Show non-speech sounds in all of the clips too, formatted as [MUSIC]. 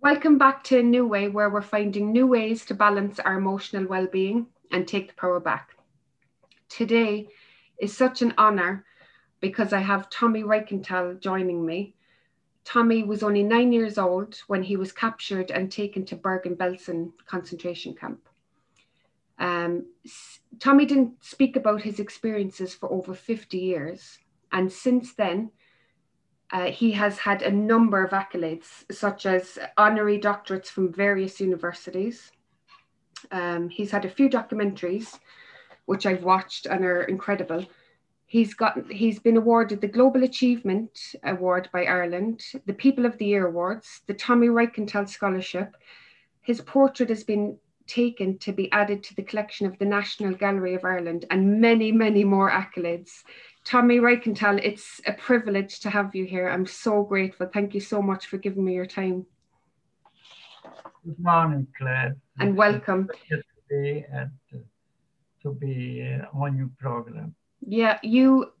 Welcome back to a new way where we're finding new ways to balance our emotional well-being and take the power back. Today is such an honor because I have Tomi Reichental joining me. Tomi was only nine years old when he was captured and taken to Bergen-Belsen concentration camp. Um, Tomi didn't speak about his experiences for over 50 years. And since then, uh, he has had a number of accolades, such as honorary doctorates from various universities. Um, he's had a few documentaries, which I've watched and are incredible. He's got he's been awarded the Global Achievement Award by Ireland, the People of the Year Awards, the Tomi Reichental Scholarship. His portrait has been taken to be added to the collection of the National Gallery of Ireland and many, many more accolades. Tomi Reichental, it's a privilege to have you here. I'm so grateful. Thank you so much for giving me your time. Good morning, Claire. And welcome. To be, and to be uh, on your program. Yeah, you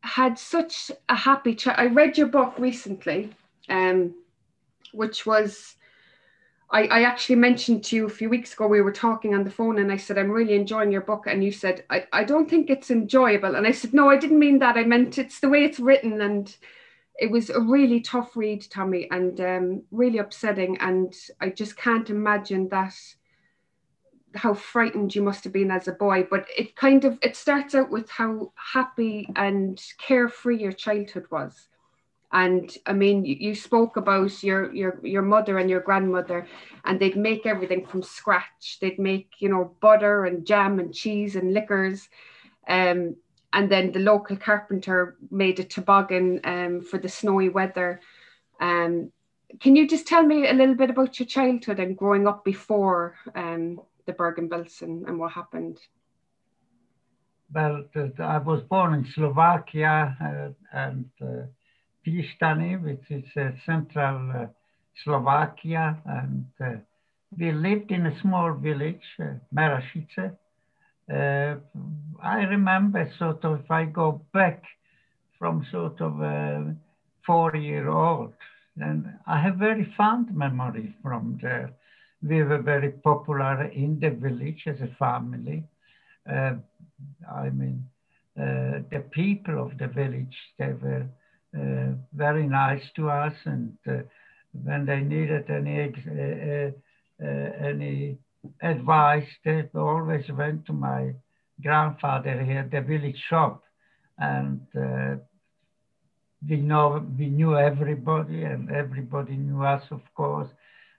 had such a happy chat. I read your book recently, um, which was I, I actually mentioned to you a few weeks ago, we were talking on the phone and I said, I'm really enjoying your book. And you said, I, I don't think it's enjoyable. And I said, No, I didn't mean that. I meant it's the way it's written. And it was a really tough read, Tomi, and um, really upsetting. And I just can't imagine that how frightened you must have been as a boy but it kind of it starts out with how happy and carefree your childhood was and i mean you, spoke about your your your mother and your grandmother and they'd make everything from scratch they'd make you know butter and jam and cheese and liquors um, and then the local carpenter made a toboggan um, for the snowy weather um, can you just tell me a little bit about your childhood and growing up before um, the Bergen-Belsen and what happened? Well, I was born in Slovakia uh, and uh, Piešťany, which is uh, central uh, Slovakia. And uh, we lived in a small village, uh, Merašice. Uh, I remember sort of, if I go back from sort of a four year old, and I have very fond memories from there. We were very popular in the village as a family. Uh, I mean, uh, the people of the village, they were uh, very nice to us. And uh, when they needed any, uh, any advice, they always went to my grandfather here, the village shop. And we know we knew everybody and everybody knew us of course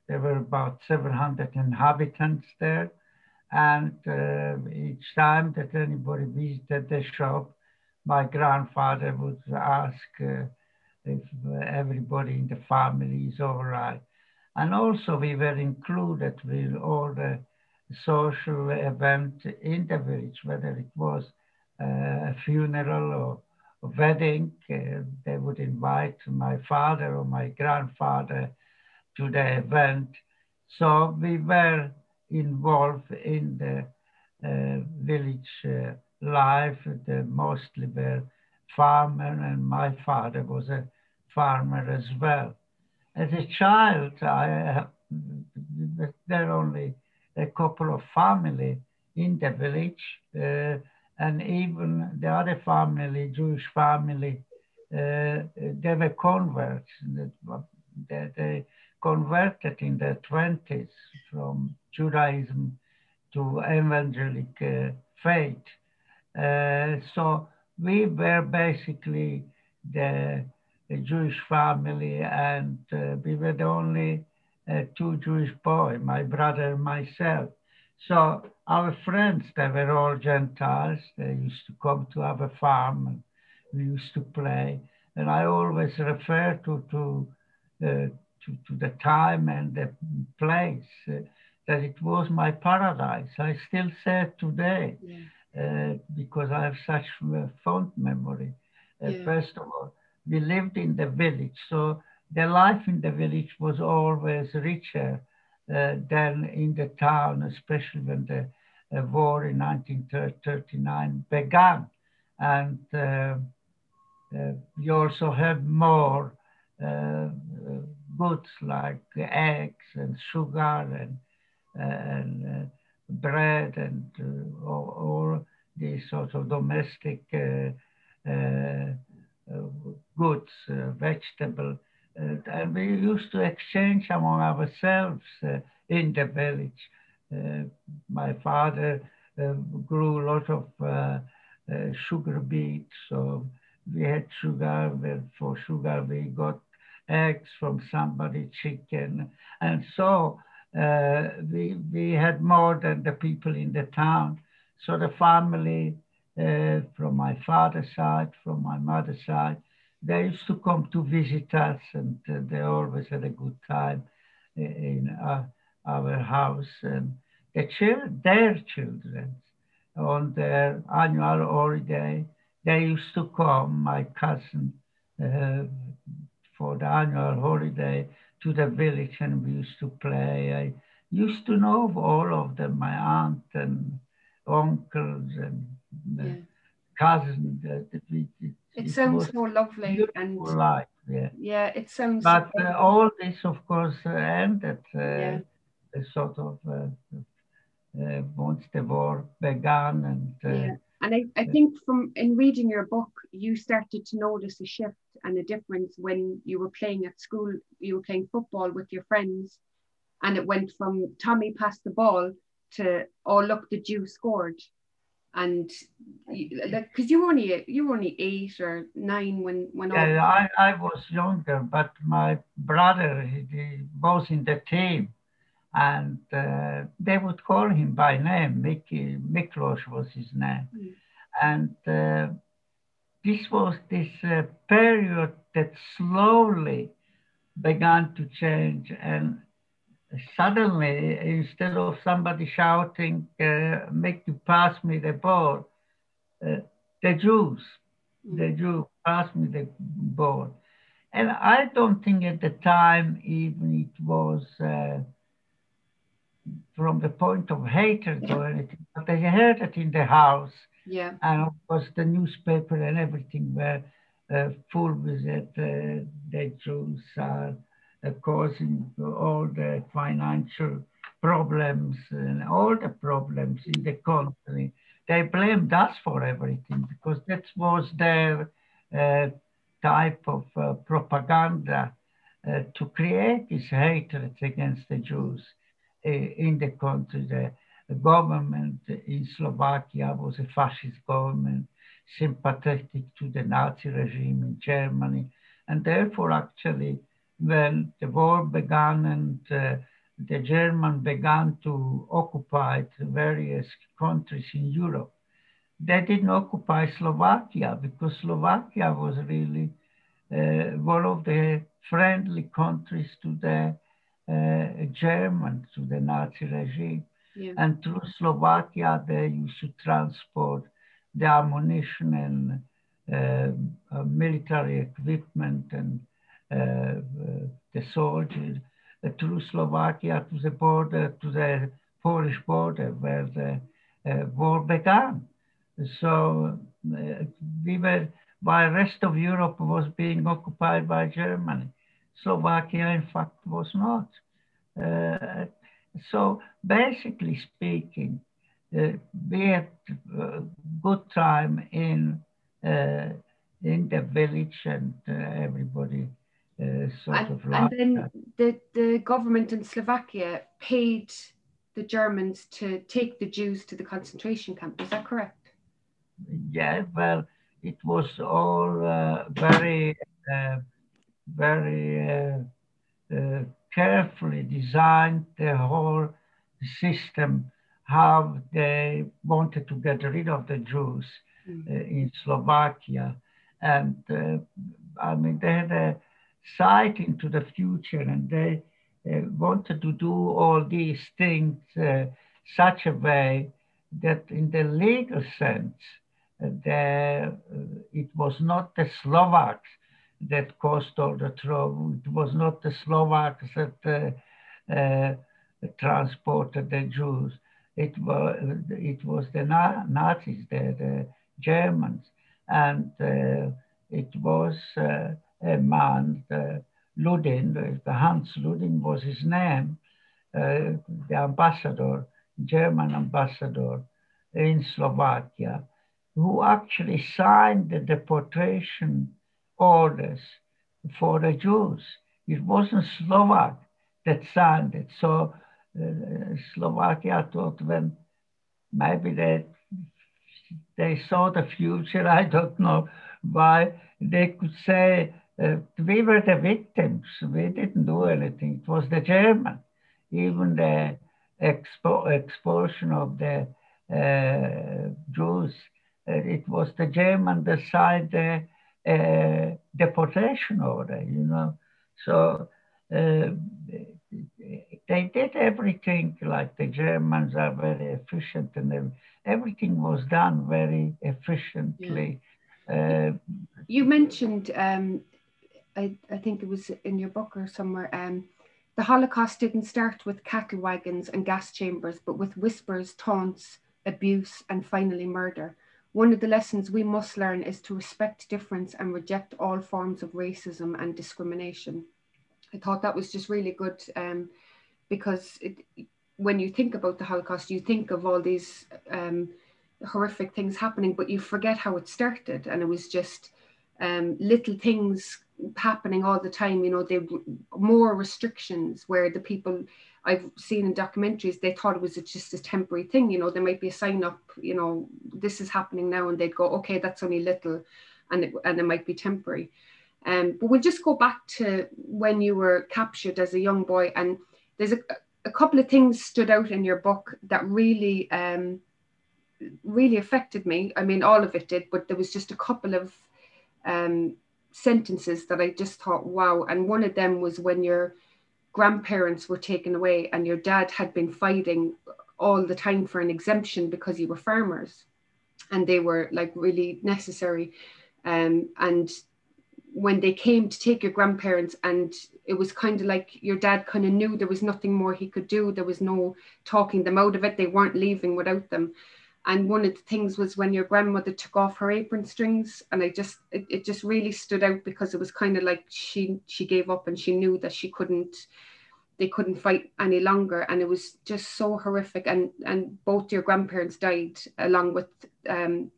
there were about 700 inhabitants there and uh, each time that anybody visited the shop my grandfather would ask uh, if everybody in the family is all right. And also we were included with all the social event in the village, whether it was uh, a funeral or a wedding, uh, they would invite my father or my grandfather to the event. So we were involved in the uh, village uh, life. Mostly were farmer and my father was a farmer as well. As a child, I there were only a couple of family in the village, uh, and even the other family, Jewish family, uh, they were converts. They, they converted in the 20s from Judaism to evangelic uh, faith. Uh, so we were basically the, the Jewish family, and uh, we were the only uh, two Jewish boys, my brother and myself. So our friends, they were all Gentiles. They used to come to our farm, and we used to play. And I always refer to to uh, to, to the time and the place uh, that it was my paradise. I still say today. Yeah uh, because I have such a fond memory. Uh, yeah. First of all, we lived in the village, so the life in the village was always richer uh, than in the town, especially when the uh, war in 1939 began. And uh, uh, we also had more goods like eggs and sugar and, and uh, bread and uh, all, all, these sorts of domestic uh, uh, uh goods, uh, vegetable. Uh, and we used to exchange among ourselves in the village. my father grew a lot of sugar beets, so we had sugar, for sugar we got eggs from somebody, chicken. And so uh, we, we had more than the people in the town. So the family uh, from my father's side, from my mother's side, they used to come to visit us and uh, they always had a good time in uh, our house. And the children, their children, on their annual holiday, they used to come, my cousin, uh, for the annual holiday to the village and we used to play. I used to know all of them, my aunt and uncles and yeah. cousins. It, it, it, it sounds so lovely and life. Yeah. yeah, it sounds. But uh, all this, of course, uh, ended. Uh, yeah. Sort of uh, uh, once the war began, and uh, yeah. And I, I think from in reading your book, you started to notice a shift and a difference when you were playing at school, you were playing football with your friends, and it went from Tomi passed the ball to oh look the Jew scored, and because you were only you were only eight or nine when when yeah, I, I was younger, but my brother he, he was in the team, and uh, they would call him by name. Miki Miklos was his name, mm. and uh, this was this uh, period that slowly began to change, and suddenly, instead of somebody shouting, uh, "Make you pass me the ball," uh, the Jews, mm. the Jew, pass me the ball, and I don't think at the time even it was uh, from the point of hatred or anything, but they heard it in the house. Yeah. And of course, the newspaper and everything were uh, full with it. Uh, the Jews are uh, causing all the financial problems and all the problems in the country. They blamed us for everything because that was their uh, type of uh, propaganda uh, to create this hatred against the Jews. Eh, in the country. The, the government in Slovakia was a fascist government, sympathetic to the Nazi regime in Germany. And therefore, actually, when the war began and uh, the German began to occupy various countries in Europe, they didn't occupy Slovakia because Slovakia was really uh, one of the friendly countries to the uh, German to the Nazi regime. Yeah. And through Slovakia, they used to transport the ammunition and uh, military equipment and the soldiers uh, through Slovakia to the border, to the Polish border where the war began. So we were, while rest of Europe was being occupied by Germany. Slovakia, in fact, was not. Uh, so basically speaking, uh, we had a good time in uh, in the village and everybody uh, sort and, of And then the, the government in Slovakia paid the Germans to take the Jews to the concentration camp. Is that correct? Yeah, well, it was all uh, very very uh, uh, carefully designed the whole system how they wanted to get rid of the Jews mm. uh, in Slovakia. And uh, I mean, they had a sight into the future and they uh, wanted to do all these things uh, such a way that in the legal sense, there, it was not the Slovaks that caused all the trouble. It was not the Slovaks that uh, uh, transported the Jews. It was, it was the Na Nazis, the, the, Germans. And uh, it was uh, a man, Ludin, the Hans Ludin was his name, uh, the ambassador, German ambassador in Slovakia, who actually signed the deportation orders for the Jews. It wasn't Slovak that signed it. So uh, Slovakia thought when maybe they they saw the future. [LAUGHS] I don't know why they could say uh, we were the victims. We didn't do anything. It was the German. Even the expo- expulsion of the uh, Jews, uh, it was the German signed the deportation order. You know, so. They did everything like the Germans are very efficient and everything was done very efficiently. Yeah. Uh, you mentioned, um, I, I think it was in your book or somewhere, um, the Holocaust didn't start with cattle wagons and gas chambers, but with whispers, taunts, abuse, and finally murder. One of the lessons we must learn is to respect difference and reject all forms of racism and discrimination. I thought that was just really good um, because it, when you think about the Holocaust, you think of all these um, horrific things happening, but you forget how it started, and it was just um, little things happening all the time. You know, they more restrictions where the people I've seen in documentaries they thought it was just a temporary thing. You know, there might be a sign up. You know, this is happening now, and they'd go, okay, that's only little, and it, and it might be temporary. Um, but we'll just go back to when you were captured as a young boy, and there's a, a couple of things stood out in your book that really, um, really affected me. I mean, all of it did, but there was just a couple of um, sentences that I just thought, wow. And one of them was when your grandparents were taken away, and your dad had been fighting all the time for an exemption because you were farmers, and they were like really necessary. Um, and when they came to take your grandparents and it was kind of like your dad kind of knew there was nothing more he could do there was no talking them out of it they weren't leaving without them and one of the things was when your grandmother took off her apron strings and i just it, it just really stood out because it was kind of like she she gave up and she knew that she couldn't they couldn't fight any longer and it was just so horrific and and both your grandparents died along with um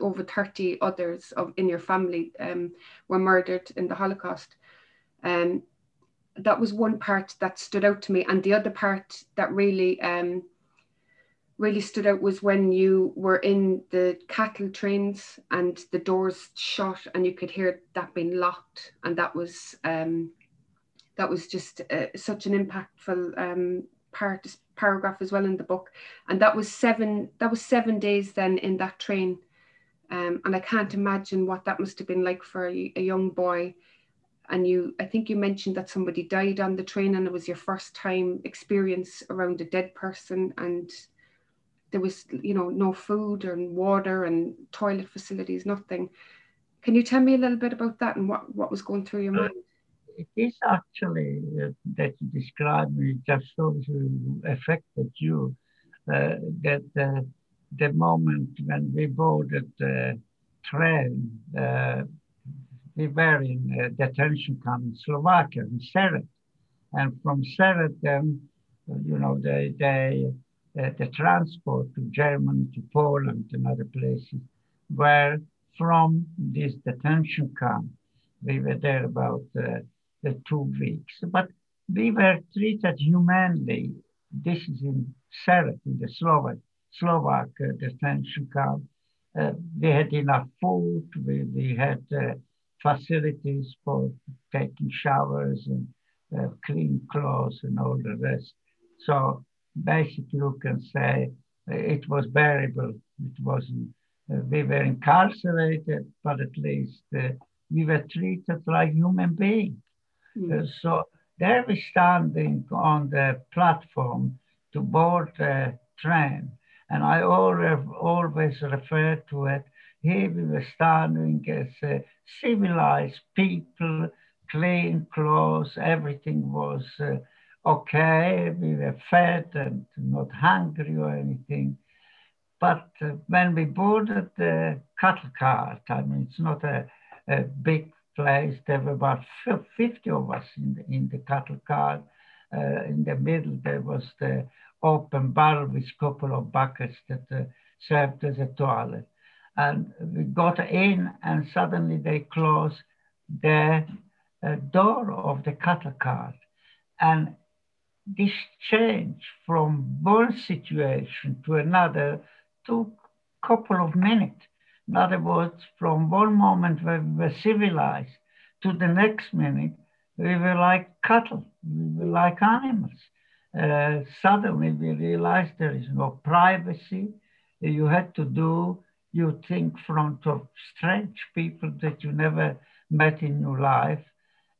over 30 others of in your family um, were murdered in the Holocaust. Um, that was one part that stood out to me, and the other part that really um, really stood out was when you were in the cattle trains and the doors shut, and you could hear that being locked, and that was um, that was just uh, such an impactful um, part paragraph as well in the book, and that was seven that was seven days then in that train um, and I can't imagine what that must have been like for a, a, young boy. And you, I think you mentioned that somebody died on the train and it was your first time experience around a dead person. And there was, you know, no food and water and toilet facilities, nothing. Can you tell me a little bit about that and what, what was going through your mind? It is actually uh, that you described me just so affected you uh, that uh, the moment when we boarded the train, uh, we were in a detention camp in Slovakia, in Sereď. And from Sereď, then, you know, they, they, uh, the transport to Germany, to Poland, and other places were from this detention camp. We were there about uh, two weeks, but we were treated humanely. This is in Sereď, in the Slovak Slovak uh, detention camp. Uh, we had enough food, we, we had uh, facilities for taking showers and clean clothes and all the rest. So basically you can say it was bearable. It wasn't, uh, we were incarcerated, but at least uh, we were treated like human beings. Mm. Uh, so there we standing on the platform to board the train. And I always, always refer to it. Here we were standing as uh, civilized people, clean clothes, everything was uh, okay. We were fed and not hungry or anything. But uh, when we boarded the cattle cart, I mean, it's not a, a big place. There were about 50 of us in the, in the cattle car. Uh, in the middle, there was the open bar with a couple of buckets that uh, served as a toilet. And we got in, and suddenly they closed the uh, door of the cattle cart. And this change from one situation to another took a couple of minutes. In other words, from one moment where we were civilized to the next minute, we were like cattle, we were like animals. Uh, suddenly we realized there is no privacy. You had to do you think front of strange people that you never met in your life.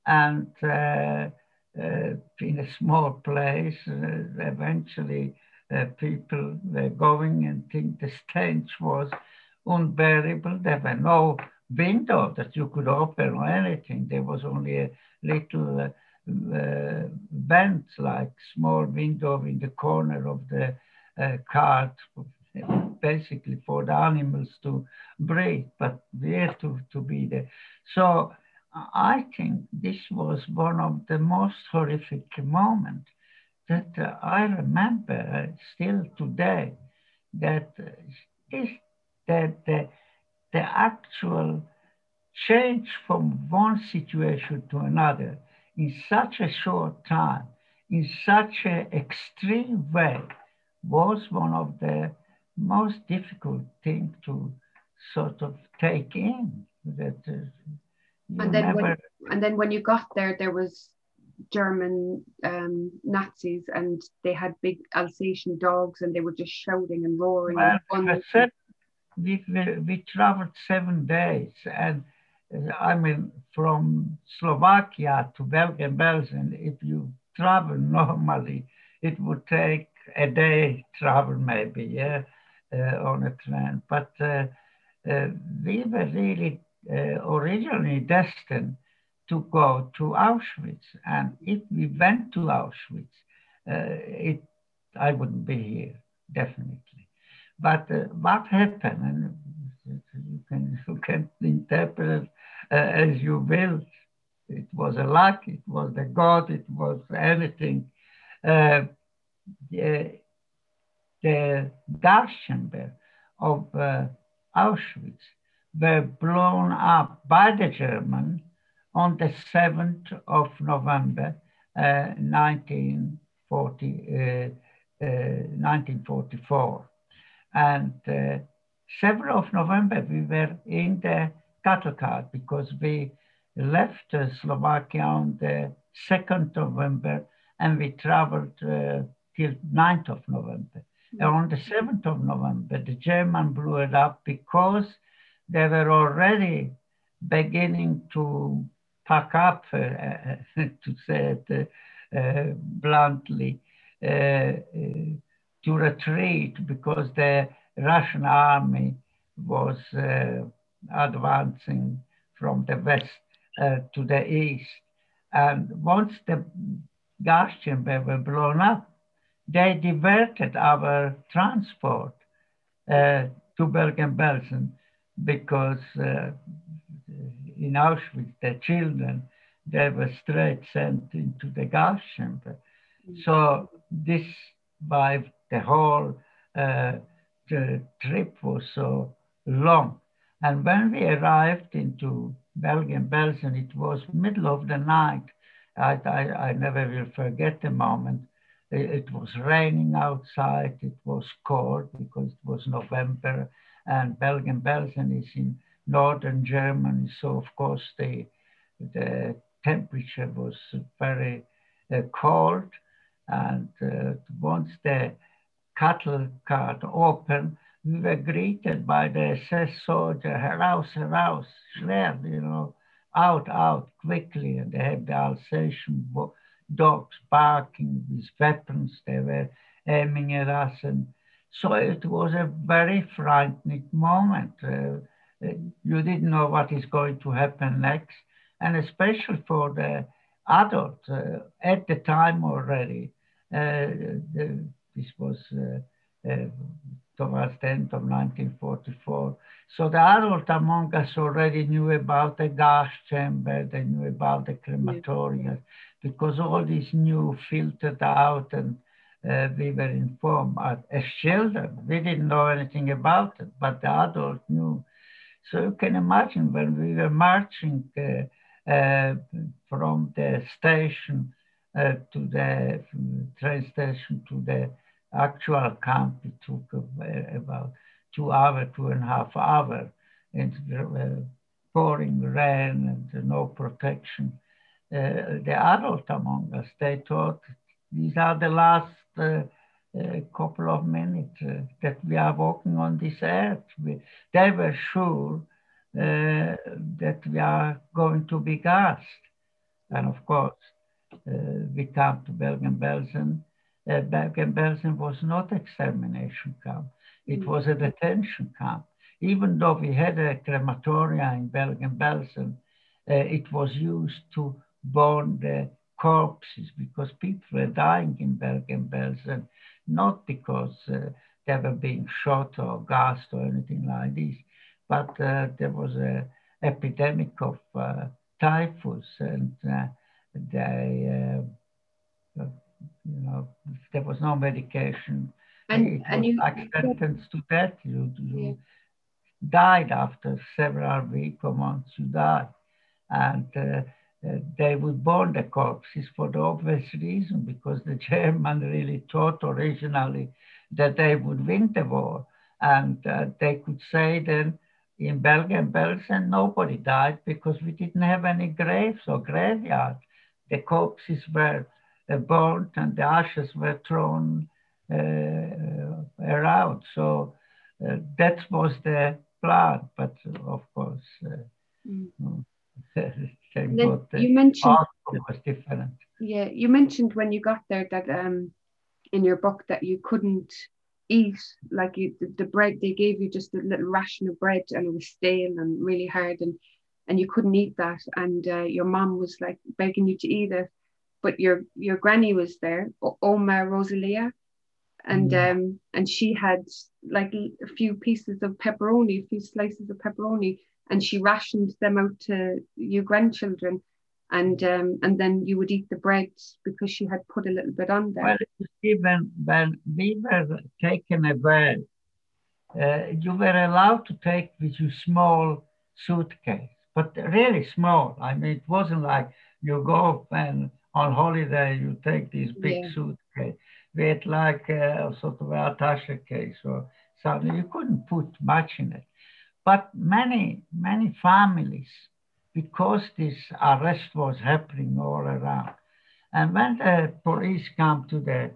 And uh, in a small place, uh, eventually uh, people were going and think the stench was unbearable. There were no window that you could open or anything. There was only a little uh, uh, vent, like small window in the corner of the uh, cart, basically for the animals to breathe, but had to, to be there. So I think this was one of the most horrific moments that uh, I remember still today, that uh, this that the, the actual change from one situation to another in such a short time, in such an extreme way, was one of the most difficult things to sort of take in. That uh, and then never... when, and then when you got there, there was German um, Nazis, and they had big Alsatian dogs, and they were just shouting and roaring. Well, and said, we, we, we traveled seven days, and uh, I mean, from Slovakia to Bergen-Belsen, if you travel normally, it would take a day travel maybe, yeah, uh, on a train. But uh, uh, we were really originally destined to go to Auschwitz, and if we went to Auschwitz, uh, it I wouldn't be here definitely. But uh, what happened, and you can [LAUGHS] you can interpret as you will. It was a luck. It was the God. It was anything. the, the gas chamber of Auschwitz were blown up by the German on the 7th of November uh, 1940, uh, 1944. Uh, and 7th uh, of November, we were in the cattle cart because we left uh, Slovakia on the 2nd of November and we traveled uh, till 9th of November. And on the 7th of November, the German blew it up because they were already beginning to pack up, uh, [LAUGHS] to say it uh, bluntly, uh, uh, to retreat because the Russian army was uh, advancing from the west uh, to the east. And once the gas chamber were blown up, they diverted our transport to Bergen-Belsen because uh, in Auschwitz, the children, they were straight sent into the gas chamber. Mm. So this, by the whole uh, the trip was so long. And when we arrived into Bergen-Belsen, it was middle of the night. I, I, I never will forget the moment. It, it was raining outside. It was cold because it was November and Bergen-Belsen is in northern Germany. So of course the, the temperature was very uh, cold. And uh, once the cattle cart opened, we were greeted by the SS soldier, heraus, heraus, schnell, you know, out, out, quickly. And they had the Alsatian dogs barking with weapons. They were aiming at us and so it was a very frightening moment. Uh, uh, you didn't know what is going to happen next. And especially for the adults uh, at the time already, uh, the, this was uh, uh, towards the end of 1944. So the adult among us already knew about the gas chamber, they knew about the crematoria, yeah. because all these new filtered out and uh, we were informed. As children, we didn't know anything about it, but the adult knew. So you can imagine when we were marching uh, uh, from the station uh, to the train station to the actual camp, it took uh, about two hours, two and a half hours, and uh, pouring rain and no protection. The adult among us, they thought these are the last uh, uh, couple of minutes uh, that we are walking on this earth. We, they were sure that we are going to be gassed. And of course, we come to Bergen-Belsen. Bergen-Belsen was not extermination camp. It was a detention camp. Even though we had a crematoria in Bergen-Belsen, uh, it was used to burn the corpses because people were dying in Bergen-Belsen, not because uh, they were being shot or gassed or anything like this, but uh, there was an epidemic of uh, typhus and uh, they, uh, you know, there was no medication. And, it and you like sentence to death. You, you yeah. died after several weeks or months. You died, and uh, uh, they would burn the corpses for the obvious reason, because the [LAUGHS] German really thought originally that they would win the war. And uh, they could say then in Belgium, Belsen, nobody died because we didn't have any graves or graveyard. The corpses were uh, burnt and the ashes were thrown uh, uh around. So uh, that was the plan, but of course, mm. [LAUGHS] [LAUGHS] you mentioned was different. Yeah, you mentioned when you got there that um, in your book that you couldn't eat like you the, the, bread they gave you just a little ration of bread and it was stale and really hard and and you couldn't eat that. And uh, your mom was like begging you to eat it but your your granny was there Oma Rosalia and mm. um and she had like a few pieces of pepperoni a few slices of pepperoni and she rationed them out to you grandchildren and um, and then you would eat the bread because she had put a little bit on there. Well, even when we were taken away, uh, you were allowed to take with you small suitcase, but really small. I mean, it wasn't like you go and on holiday you take these big yeah. suitcase. We like uh, a sort of a attache case or something. You couldn't put much in it. But many, many families, because this arrest was happening all around, and when the police come to the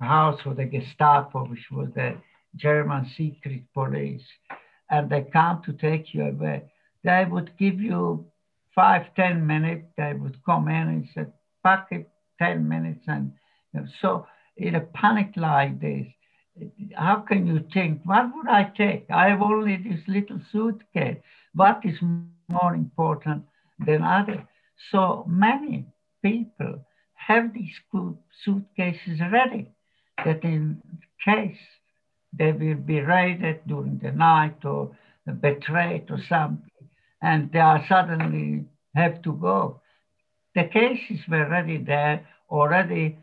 house of the Gestapo, which was the German secret police, and they come to take you away, they would give you five, ten minutes. They would come in and say, pack it 10 minutes. And you know, so in a panic like this, how can you think, what would I take? I have only this little suitcase. What is more important than other? So many people have these suitcases ready that in case they will be raided during the night or betrayed or something, and they are suddenly have to go. The cases were already there, already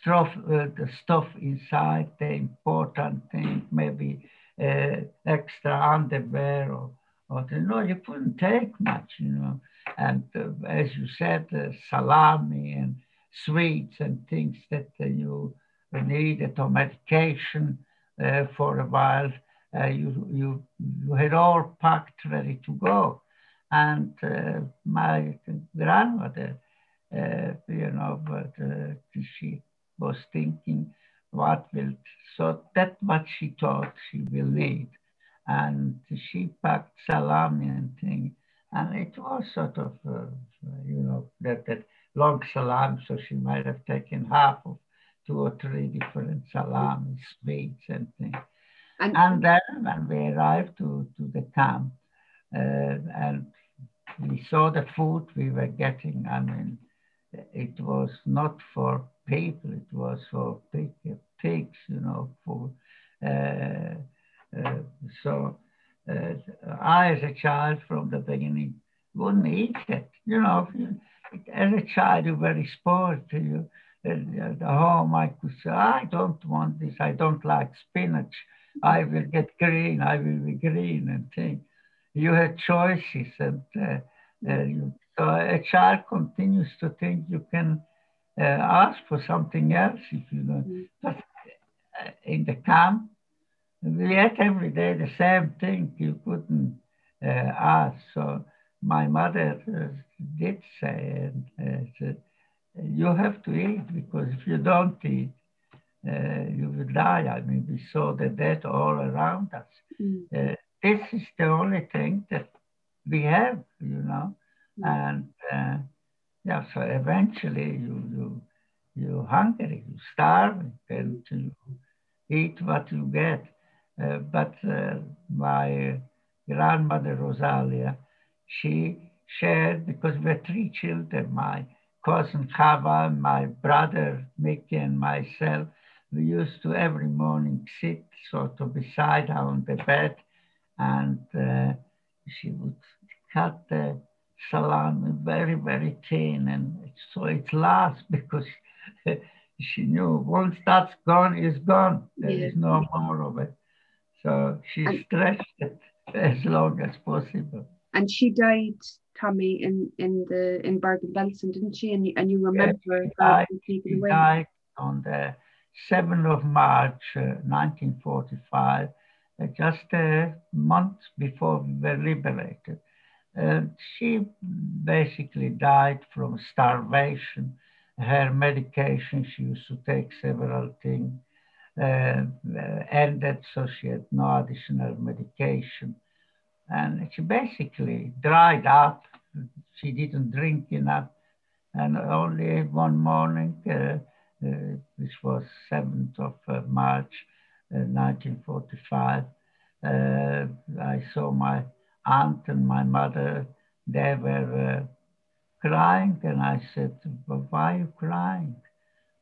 stuff, uh, the stuff inside, the important thing, maybe uh, extra underwear or, or the, no, you couldn't take much, you know. And uh, as you said, uh, salami and sweets and things that uh, you needed or medication uh, for a while, you, you, you had all packed ready to go. And my grandmother, you know, but she was thinking what will, so that's what she thought she will need. And she packed salami and thing, and it was sort of, uh, you know, that, that long salami, so she might have taken half of two or three different salamis, sweets and things. And, and then when we arrived to, to the camp, uh, and we saw the food we were getting, I mean, it was not for people, it was for pig, pigs, you know, for, uh, Uh, so uh, I, as a child from the beginning, wouldn't eat it. You know, as a child, you're very spoiled. You, at home, I could say, I don't want this. I don't like spinach. I will get green. I will be green and think. You had choices, and uh, uh, so a child continues to think you can uh, ask for something else if you. Mm-hmm. But uh, in the camp, we ate every day the same thing. You couldn't uh, ask. So my mother uh, did say, and said, you have to eat because if you don't eat, uh, you will die. I mean, we saw the death all around us. Mm. Uh, this is the only thing that we have, you know, mm. and uh, yeah. So eventually, you you you hungry, you starve, and you eat what you get. Uh, but uh, my grandmother Rosalia, she shared because we had three children. My cousin Chava, my brother Miki, and myself, we used to every morning sit sort of beside her on the bed, and uh, she would cut the salami very, very thin, and so it lasts because [LAUGHS] she knew once that's gone, it's gone. There yeah. is no more of it. So she and, stretched it as long as possible. And she died Tomi in in the in Bergen-Belsen, didn't she? And you, and you remember yes, her taken away. died on the 7th of March, uh, 1945, uh, just a month before we were liberated. Uh, she basically died from starvation. Her medication, she used to take several things, uh, ended, so she had no additional medication and she basically dried up. She didn't drink enough, and only one morning, uh, uh, which was 7th of uh, March, 1945, uh, uh, I saw my aunt and my mother. They were uh, crying, and I said, "Why are you crying?"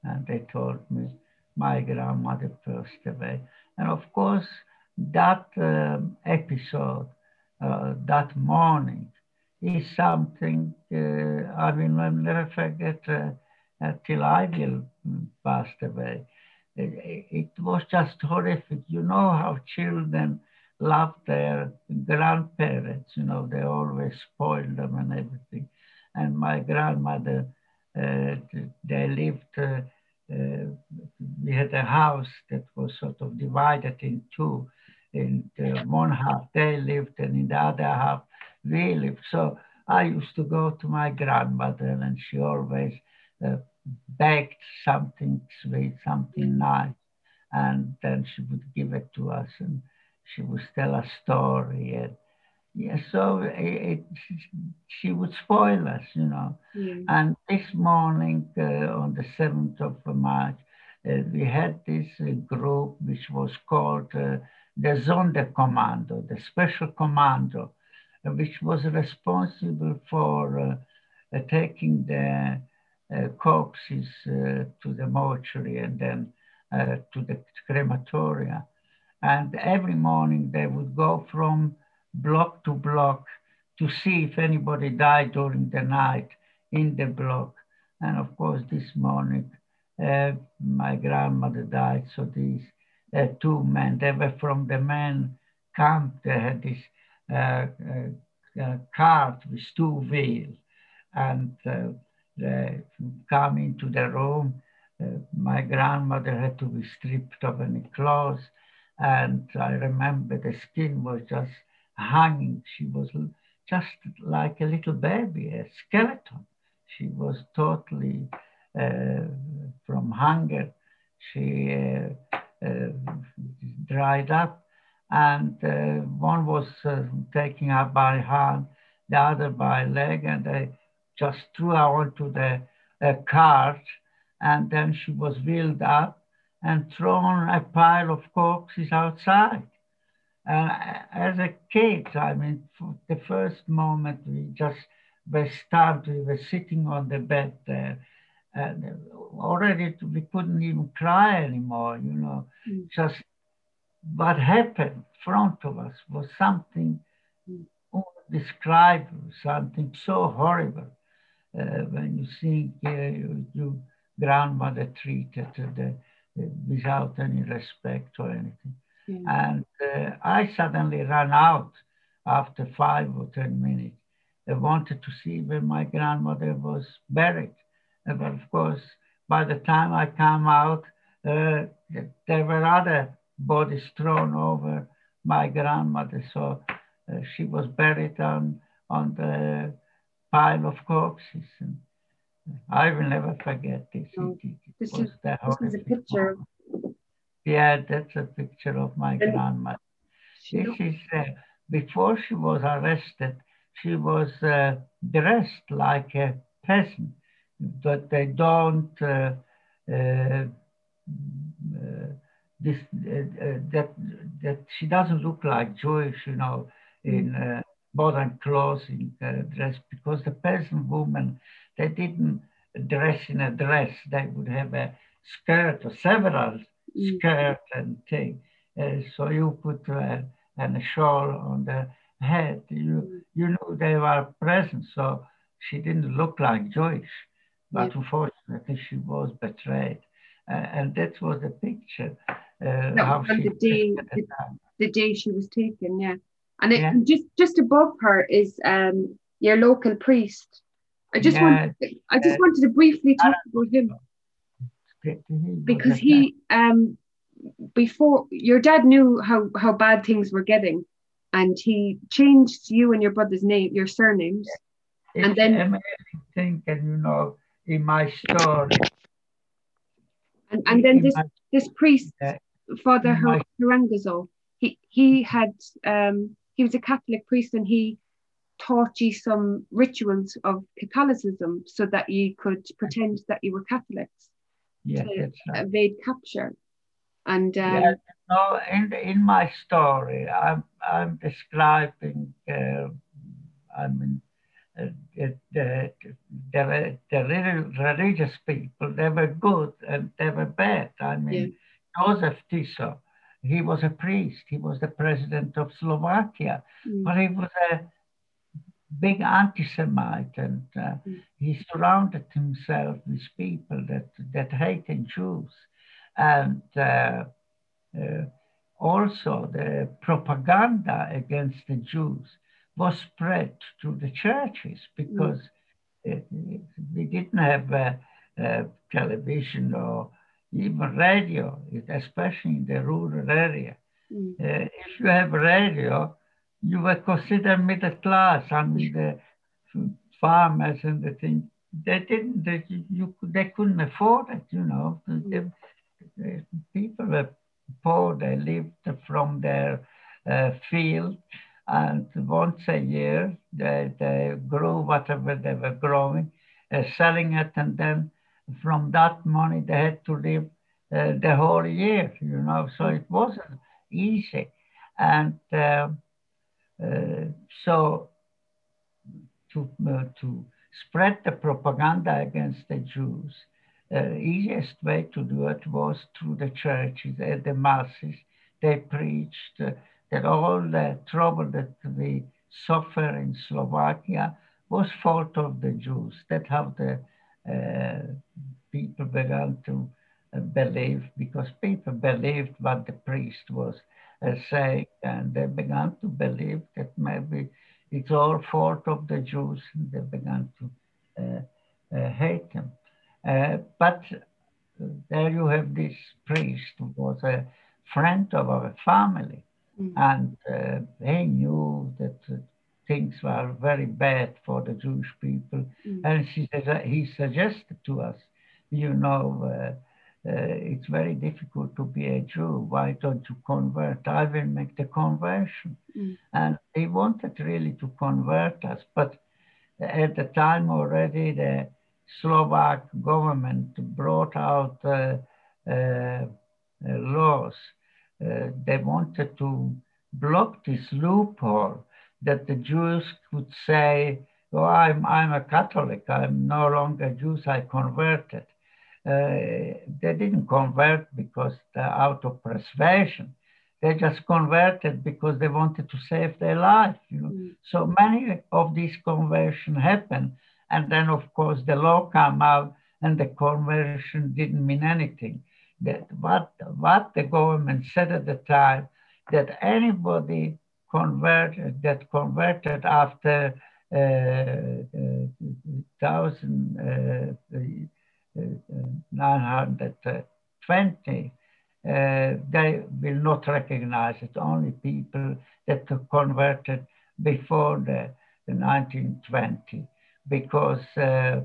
And they told me my grandmother passed away, and of course that um, episode uh, that morning is something uh, I will never forget uh, till I will pass away. It, it, was just horrific. You know how children love their grandparents, you know, they always spoil them and everything. And my grandmother, uh, they lived, uh, uh, we had a house that was sort of divided in two in one half they lived and in the other half we lived. So I used to go to my grandmother and she always uh, baked something sweet, something nice. And then she would give it to us and she would tell a story. And yeah, so it, it, she would spoil us, you know. Yeah. And this morning uh, on the 7th of March, uh, we had this uh, group which was called uh, the Sonderkommando, the special commando, uh, which was responsible for uh, taking the corpses to the mortuary and then to the crematoria. And every morning they would go from block to block to see if anybody died during the night in the block. And of course, this morning, my grandmother died, so these uh, two men. They were from the men camp. They had this uh, uh, cart with two wheels, and they come into the room. my grandmother had to be stripped of any clothes, and I remember the skin was just hanging. She was just like a little baby, a skeleton. She was totally uh, from hunger. She uh, uh, dried up and uh, one was uh, taken up by hand, the other by leg, and they just threw her onto the cart, and then she was wheeled up and thrown a pile of corpses outside. And as a kid, I mean, the first moment we just were stunned, we were sitting on the bed there and already we couldn't even cry anymore, you know, mm. just what happened in front of us was something Mm. indescribable, something so horrible. Uh, when you think uh, you, you grandmother treated the, uh, without any respect or anything. Yeah. And uh, I suddenly ran out after five or 10 minutes. I wanted to see where my grandmother was buried. But of course, by the time I came out, uh, there were other bodies thrown over my grandmother. So uh, she was buried on, on the pile of corpses. And I will never forget this. It this is- This is a picture. Yeah, that's a picture of my And- grandmother. she This is uh, before she was arrested. She was uh, dressed like a peasant, but they don't. Uh, uh, uh, this uh, that that she doesn't look like Jewish, you know, in uh, modern clothing uh, dress because the peasant women they didn't dress in a dress. They would have a skirt or several Mm. skirt and thing. Uh, so you put uh, a shawl on the head. You you knew they were present, so she didn't look like Jewish. But Yeah. unfortunately, she was betrayed, uh, and that was the picture. Uh, That how was she the day- the the day she was taken, yeah. And it, Yeah. just just above her is um your local priest. I just Yeah. wanted I just wanted to briefly talk about him. Because he um before your dad knew how how bad things were getting and he changed you and your brother's name your surnames. And then- amazing thing, and you know, in my story, and and then in this my- this priest Yeah. father In my- he he had um he was a catholic priest and he taught you some rituals of catholicism so that you could pretend that you were catholics yeah, to right. evade capture and um, Yeah, no, in in my story, I'm I'm describing. Uh, I mean, uh, the, the the the religious people. They were good and they were bad. I mean, Joseph Tiso, he was a priest. He was the president of Slovakia, mm, but he was a big anti-Semite, and uh, Mm. he surrounded himself with people that that hated Jews, and uh, uh, also the propaganda against the Jews was spread through the churches because uh, we didn't have uh, uh, television or even radio, especially in the rural area. mm, Uh, if you have radio, you were considered middle class. Mean, the farmers and the thing, they didn't, they, you, they couldn't afford it, you know. The, the people were poor, they lived from their uh, field, and once a year they, they grew whatever they were growing, uh, selling it, and then from that money they had to live uh, the whole year, you know. So it wasn't easy, and uh, so to uh, to spread the propaganda against the Jews, uh, easiest way to do it was through the churches and the masses. They preached uh, that all the trouble that we suffer in Slovakia was fault of the Jews. That's how the uh, people began to uh, believe because people believed what the priest was saying, and they began to believe that maybe it's all fault of the Jews, and they began to uh, uh, hate them. Uh, but there you have this priest who was a friend of our family, mm, and uh, he knew that uh, things were very bad for the Jewish people, mm, and he, he suggested to us, you know, it's very difficult to be a Jew. Why don't you convert? I will make the conversion. mm, And he wanted really to convert us, but at the time already the Slovak government brought out uh, uh, uh, laws. Uh, they wanted to block this loophole that the Jews could say, "Oh, I'm I'm a Catholic. I'm no longer Jews. I converted." They didn't convert because they're out of persuasion. they just converted because they wanted to save their life. You know? Mm. So many of these conversions happened. And then, of course, the law came out and the conversion didn't mean anything. That what, what the government said at the time, that anybody converted, that converted after uh, uh, 1920, uh, they will not recognize it. Only people that converted before the, the 1920, because uh,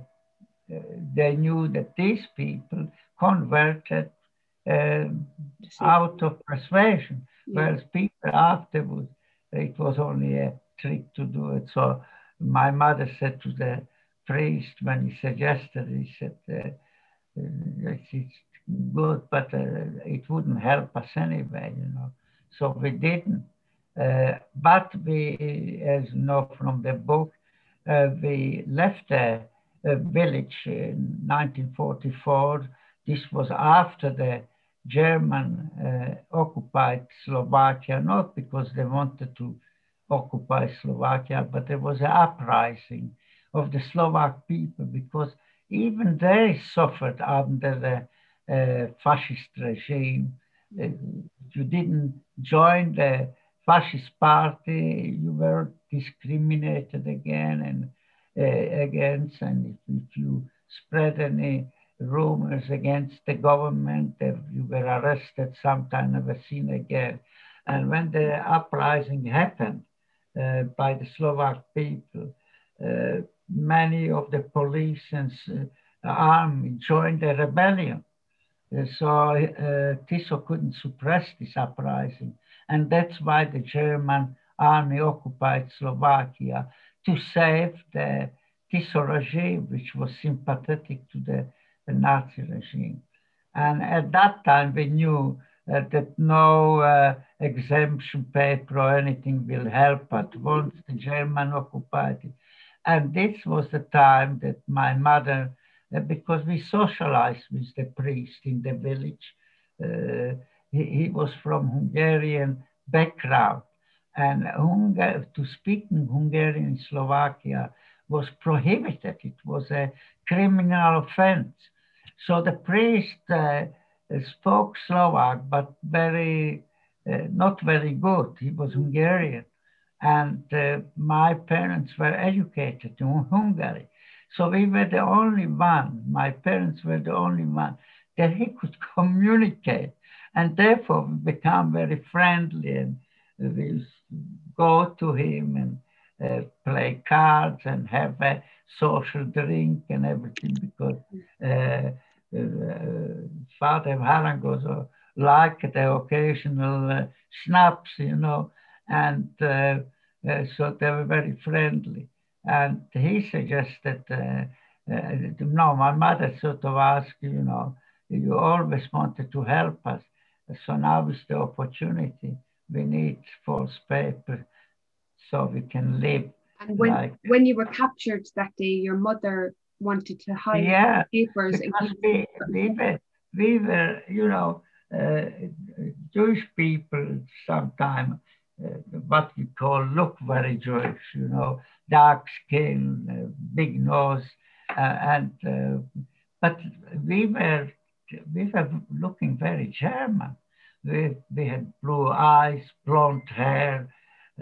they knew that these people converted um, out of persuasion, yeah. whereas people afterwards, it was only a trick to do it. So my mother said to the priest when he suggested, he said, uh, it's good, but uh, it wouldn't help us anyway, you know. So we didn't. Uh, but we, as you know from the book, uh, we left the village in 1944. This was after the German uh, occupied Slovakia, not because they wanted to occupy Slovakia, but there was an uprising of the Slovak people because even they suffered under the uh, fascist regime. Uh, you didn't join the fascist party, you were discriminated again and uh, against, and if, if, you spread any rumors against the government, you were arrested, sometimes never seen again. And when the uprising happened uh, by the Slovak people, uh, many of the police and uh, army joined the rebellion. So uh, Tiso couldn't suppress this uprising. And that's why the German army occupied Slovakia to save the Tiso regime, which was sympathetic to the, the Nazi regime. And at that time, we knew uh, that no uh, exemption paper or anything will help but once the German occupied it. And this was the time that my mother because we socialized with the priest in the village. Uh, he, he, was from Hungarian background and Hungar to speak in Hungarian in Slovakia was prohibited. It was a criminal offense. So the priest uh, spoke Slovak, but very, uh, not very good. He was Hungarian. And uh, my parents were educated in Hungary. So we were the only one, my parents were the only one that he could [LAUGHS] communicate. And therefore we become very friendly and we go to him and uh, play cards and have a social drink and everything because uh, uh, Father Harangozo liked the occasional uh, snaps, you know, and uh, uh, so they were very friendly. And he suggested, uh, uh, no, my mother sort of asked, you know, you always wanted to help us. So now is the opportunity. We need false paper so we can live. And when, like, when you were captured that day, your mother wanted to hide yeah, papers. Because we, we, were, we were, you know, uh, Jewish people sometimes, uh, what we call look very Jewish, you know, dark skin, uh, big nose, uh, and uh, but we were we were looking very German. We, we had blue eyes, blonde hair,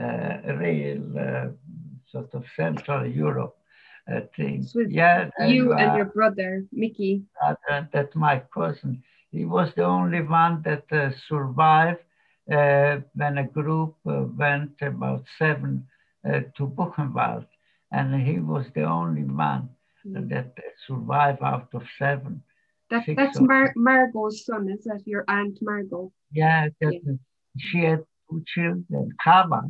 uh, real uh, sort of Central Europe uh, thing. So yeah, you and, and your brother Miki. That, that's my cousin. He was the only one that survived when a group went about seven uh, to Buchenwald, and he was the only one mm. that survived out of seven. That, that's Mar- Margot's son, is that your aunt Margot? Yeah, yeah. she had two children. Kava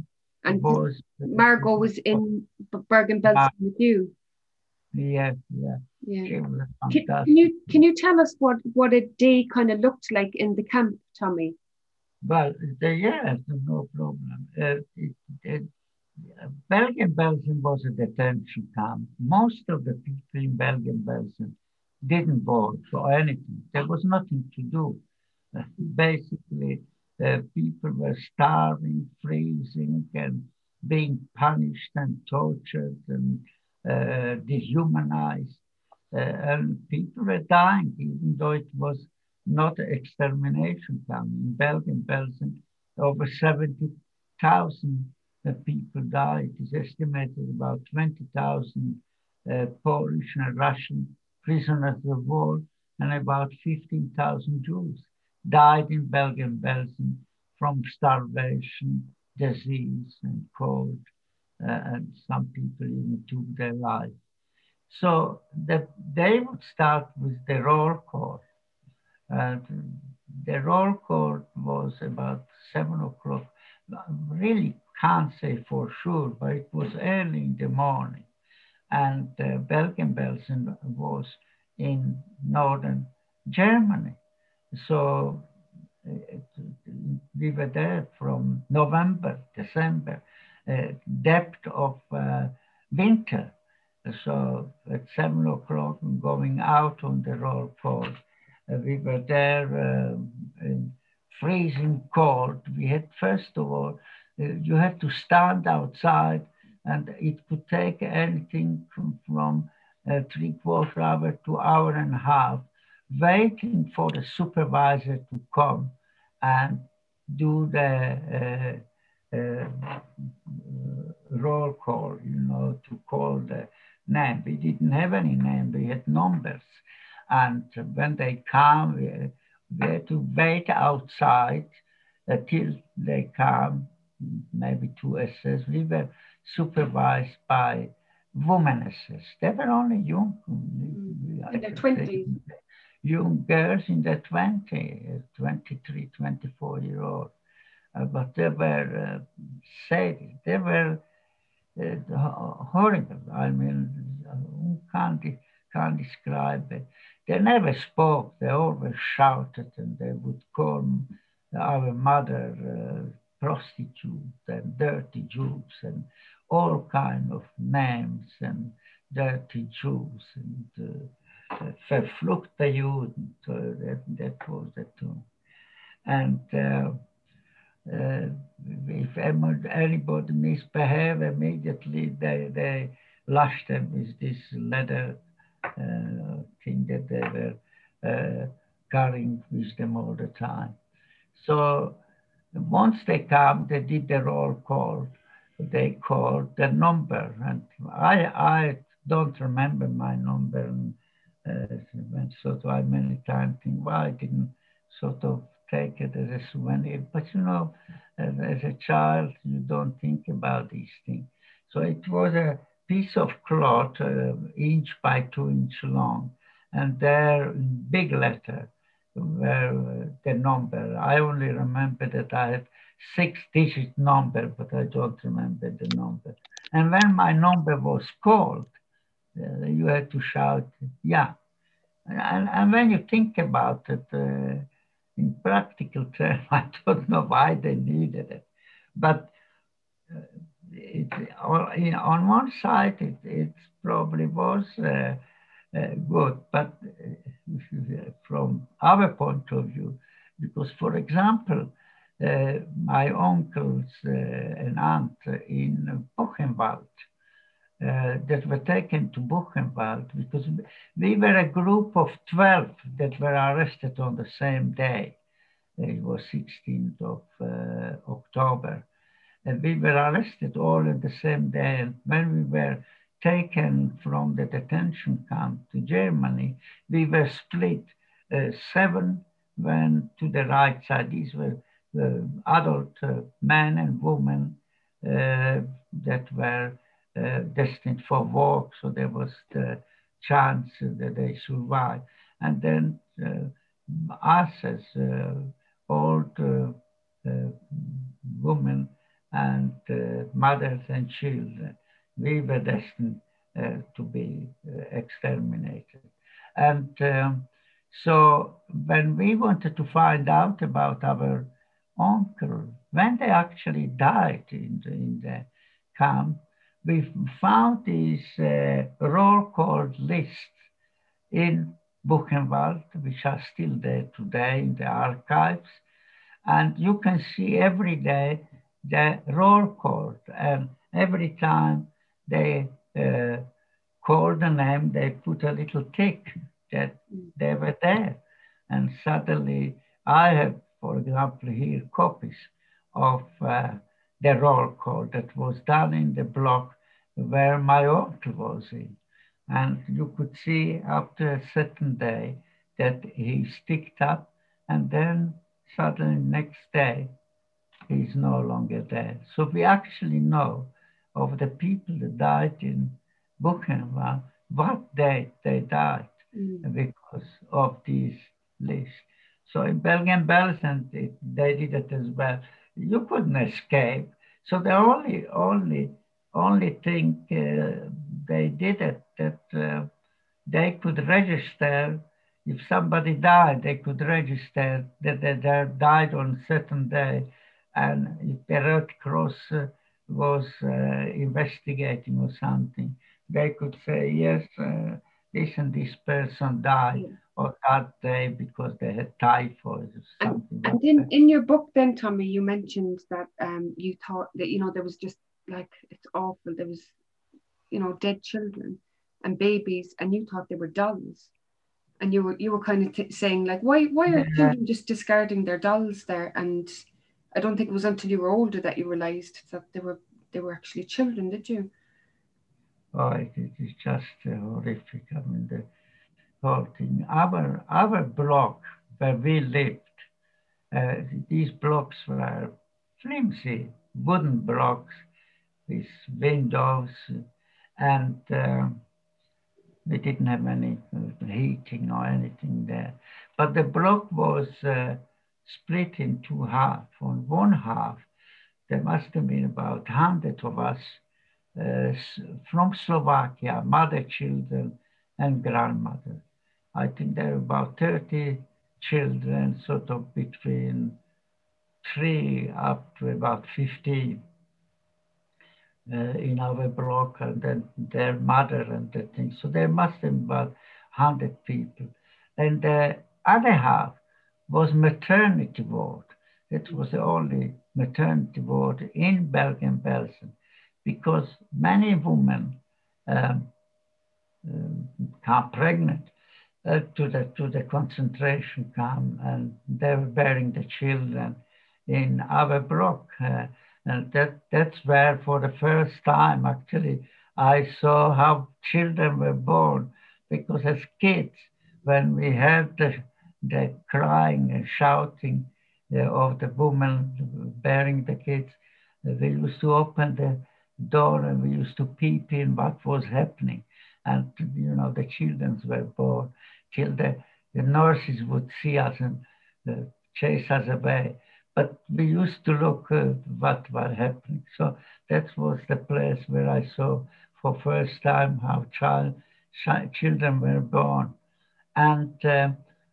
and was Margot was in Bergen-Belsen with you. Yeah, yeah. Yeah. Can, can, you can you tell us what what a day kind of looked like in the camp, Tomi? Well, the, yeah, no problem. Uh, it, it, Bergen-Belsen was a detention camp. Most of the people in Bergen-Belsen didn't vote for anything. There was nothing to do. basically, uh, people were starving, freezing, and being punished and tortured and uh, dehumanized. Uh, and people were dying, even though it was not extermination camp. In Belsen, Belsen, over 70,000 uh, people died. It's estimated about 20,000 uh, Polish and Russian prisoners of war and about 15,000 Jews died in Belsen, Belsen from starvation, disease, and cold, uh, and some people even took their life. So that they would start with the roll call. And the roll call was about seven o'clock. Really can't say for sure, but it was early in the morning. And uh, Bergen-Belsen was in northern Germany. So it, we were there from November, December, uh, depth of uh, winter. So at seven o'clock, going out on the roll call, uh, we were there uh, in freezing cold. We had, first of all, uh, you had to stand outside, and it could take anything from, from three quarter hour to hour and a half, waiting for the supervisor to come and do the uh, uh, roll call, you know, to call the name. We didn't have any name, we had numbers. And when they come, we, we had to wait outside until they come, maybe two SS. We were supervised by women SS. They were only young. In their 20s young girls in the 20, 23, 24 year old. Uh, but they were uh, sad. They were uh, horrible. I mean, who can't, can't describe it. They never spoke. They always shouted and they would call our mother uh, prostitute and dirty Jews and all kind of names and dirty Jews and uh, verfluchte Juden. So that, was the term. And uh, uh, if anybody misbehave, immediately they, they lash them with this leather uh, that they were uh, carrying with them all the time. So once they come, they did their roll call. They called the number, and I I don't remember my number. And, uh, went of I many times think why I didn't sort of take it as a souvenir. But you know, as, as a child, you don't think about these things. So it was a piece of cloth, uh, inch by two inch long, and there big letter were the number. I only remember that I had six digit number, but I don't remember the number. And when my number was called, uh, you had to shout, yeah. And, and when you think about it, uh, in practical [LAUGHS] terms, I don't know why they needed it. But uh, it, on, on one side, it, it probably was uh, good, but uh, from our point of view, because for example, uh, my uncles and aunt in Buchenwald, uh, that were taken to Buchenwald because we were a group of 12 that were arrested on the same day. It was 16th of uh, October. And we were arrested all at the same day. And when we were taken from the detention camp to Germany, we were split. Uh, seven went to the right side. These were uh, adult uh, men and women uh, that were uh, destined for work, so there was the chance that they survived. And then uh, us as old women and mothers and children, we were destined to be exterminated. And um, so when we wanted to find out about our uncle, when they actually died in the, in the camp, we found this uh, roll call list in Buchenwald, which are still there today in the archives. And you can see every day the roll call. And every time they uh, call the name, they put a little tick that they were there. And suddenly I have, for example, here copies of uh, the roll call that was done in the block where my uncle was in. And you could see after a certain day that he sticked up and then suddenly next day he's no longer there. So we actually know of the people that died in Buchenwald, what date they died mm. because of this list. So in Bergen-Belsen, they did it as well. You couldn't escape. So the only, only, only thing uh, they did it that uh, they could register if somebody died, they could register that they, died on a certain day. And if the Red Cross uh, was uh, investigating or something, they could say, yes, uh, this and this person died yeah. on that day because they had typhoid or something. And, and in, in your book then, Tomi, you mentioned that um, you thought that, you know, there was just like, it's awful. There was, you know, dead children and babies and you thought they were dolls. And you were you were kind of t- saying like why why are yeah. children just discarding their dolls there and I don't think it was until you were older that you realized that they were they were actually children, did you? Oh, it is just uh, horrific. I mean, the whole thing. Our, our block where we lived, uh, these blocks were flimsy, wooden blocks with windows, and uh, we didn't have any heating or anything there. But the block was uh, split in two halves. On one half, there must have been about 100 of us uh, from Slovakia, mother, children, and grandmother. I think there are about 30 children, sort of between three up to about 15 uh, in our block, and then their mother and the thing. So there must have been about 100 people. And the other half was maternity ward. It was the only maternity ward in Bergen-Belsen because many women um, um, pregnant uh, to the to the concentration camp, and they were bearing the children in our block, uh, and that that's where for the first time actually I saw how children were born, because as kids when we had the the crying and shouting uh, of the woman bearing the kids, we used to open the door and we used to peep in what was happening. And, you know, the children were born till the, the nurses would see us and uh, chase us away. But we used to look uh, what was happening. So that was the place where I saw for first time how child, children were born. And uh,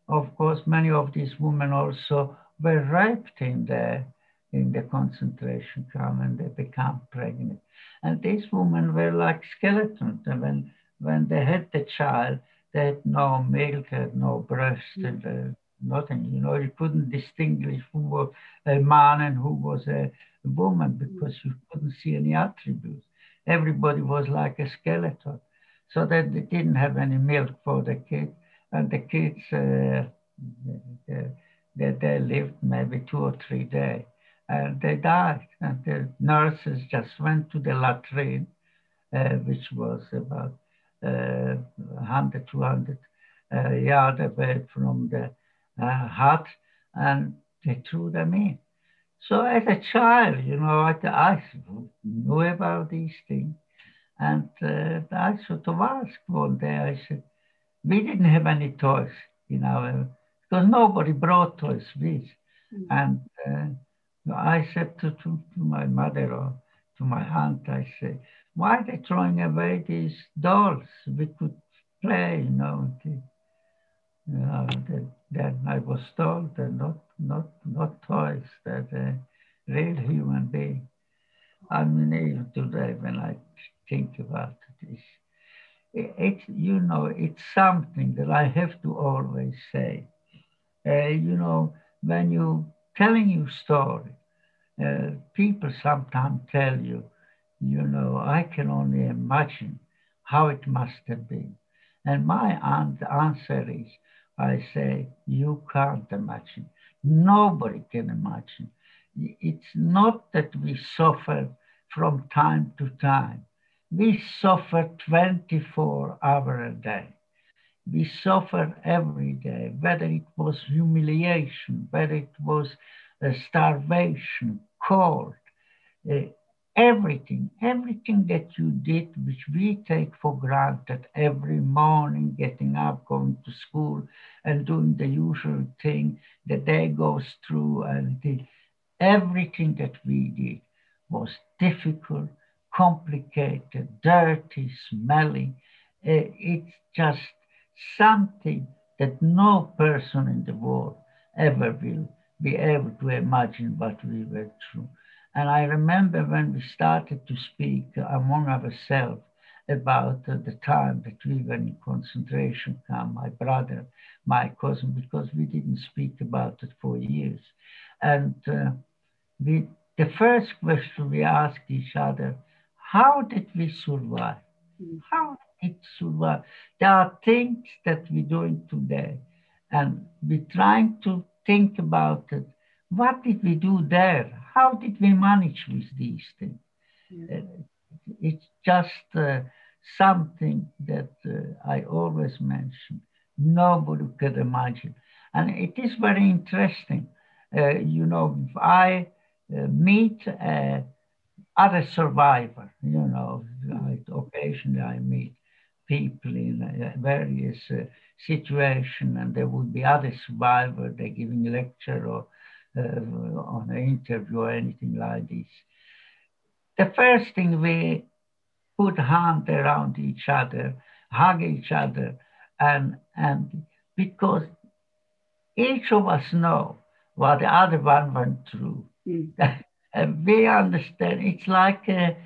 of course, many of these women also were raped in the in the concentration camp and they became pregnant. And these women were like skeletons. And when, when they had the child, they had no milk, had no breast, mm. and, uh, nothing. You know, you couldn't distinguish who was a man and who was a woman because you couldn't see any attributes. Everybody was like a skeleton. So that they didn't have any milk for the kids. And the kids, uh, they, they, they lived maybe two or three days and they died. And the nurses just went to the latrine, uh, which was about uh, 100, 200 uh, yards away from the uh, hut, and they threw them in. So as a child, you know, I, I knew about these things. And uh, I sort of asked one day, I said, we didn't have any toys in our, because nobody brought toys with. Mm-hmm. And uh, I said to, to, to my mother or to my aunt, I said, why are they throwing away these dolls? We could play, you know. The, you know the, then I was told they're not, not, not toys, they're the real human being. I mean, even today when I think about this, it's, you know, it's something that I have to always say. Uh, you know, when you telling you story. Uh, people sometimes tell you, you know, I can only imagine how it must have been. And my answer is, I say, you can't imagine. Nobody can imagine. It's not that we suffer from time to time. We suffer 24 hours a day. We suffer every day, whether it was humiliation, whether it was uh, starvation, cold, uh, everything, everything that you did, which we take for granted every morning, getting up, going to school, and doing the usual thing, the day goes through, and the, everything that we did was difficult, complicated, dirty, smelly. It's just something that no person in the world ever will be able to imagine what we were through. And I remember when we started to speak among ourselves about the time that we were in concentration camp, my brother, my cousin, because we didn't speak about it for years. And uh, we, the first question we asked each other, how did we survive? Mm. How did survive? There are things that we're doing today, and we're trying to think about it. What did we do there? how did we manage with these things? Yeah. Uh, it's just uh, something that uh, I always mention. Nobody could imagine. And it is very interesting. Uh, you know, if I uh, meet other survivor, you know, I, occasionally I meet people in various uh, situations and there would be other survivor, they're giving a lecture or uh, on an interview or anything like this. The first thing we put hand around each other, hug each other, and and because each of us know what the other one went through. Mm. [LAUGHS] and we understand it's like a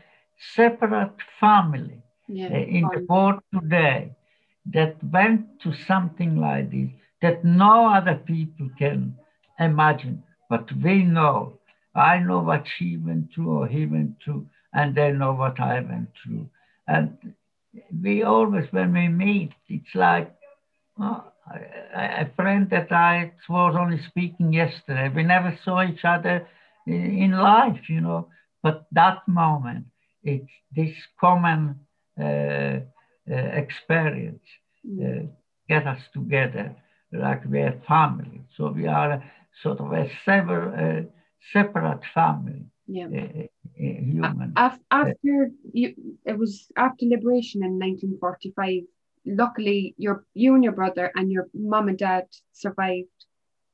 separate family yeah, uh, in the world today that went to something like this that no other people can imagine. But we know, I know what she went through or he went through, and they know what I went through. And we always, when we meet, it's like oh, a friend that I was only speaking yesterday. We never saw each other in life, you know. But that moment, it's this common uh, uh, experience uh, get us together like we're family. So we are sort of a sever, separate family. Yeah. human. After you, it was after liberation in 1945. Luckily, your you and your brother and your mom and dad survived,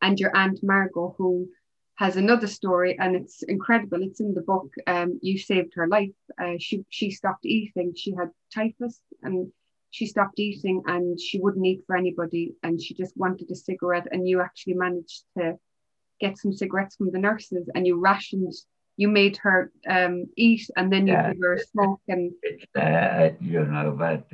and your aunt Margot, who has another story, and it's incredible. It's in the book. Um, you saved her life. Uh, she she stopped eating. She had typhus, and she stopped eating, and she wouldn't eat for anybody, and she just wanted a cigarette. And you actually managed to get some cigarettes from the nurses and you rationed you made her um, eat and then you yeah. gave her smoke and uh, you know but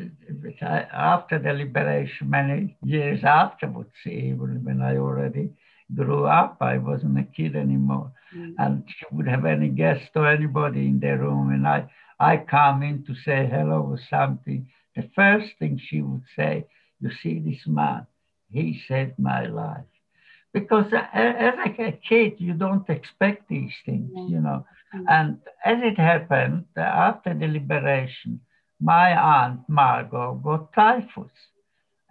after the liberation many years afterwards even when i already grew up i wasn't a kid anymore mm. and she would have any guest or anybody in the room and i i come in to say hello or something the first thing she would say you see this man he saved my life because as a kid, you don't expect these things, you know. Mm-hmm. And as it happened, after the liberation, my aunt Margot got typhus.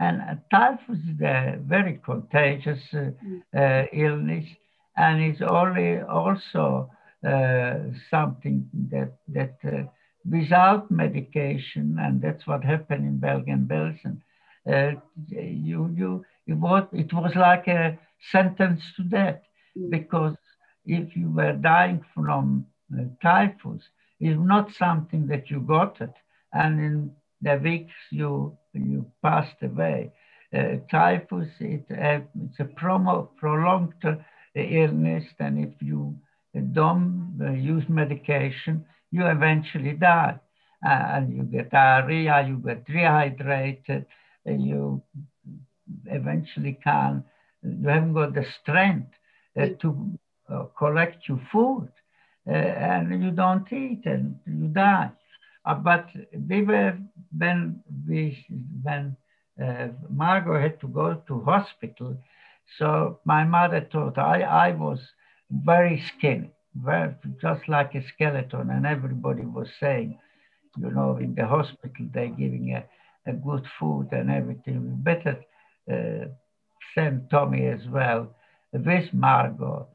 And typhus is a very contagious uh, mm. uh, illness, and it's only also uh, something that that uh, without medication, and that's what happened in Bergen-Belsen. Uh, you you it was it was like a sentence to death mm. because if you were dying from uh, typhus, it's not something that you got it, and in the weeks you you passed away. Uh, typhus it, uh, it's a promo, prolonged uh, illness, and if you don't uh, use medication, you eventually die, uh, and you get diarrhea, you get dehydrated, you eventually can you haven't got the strength uh, to uh, collect your food uh, and you don't eat and you die. Uh, but we were when we when uh, Margot had to go to hospital. So my mother thought I, I was very skinny, very, just like a skeleton, and everybody was saying, you know, in the hospital they're giving a, a good food and everything. We better uh, send Tomi as well with Margot.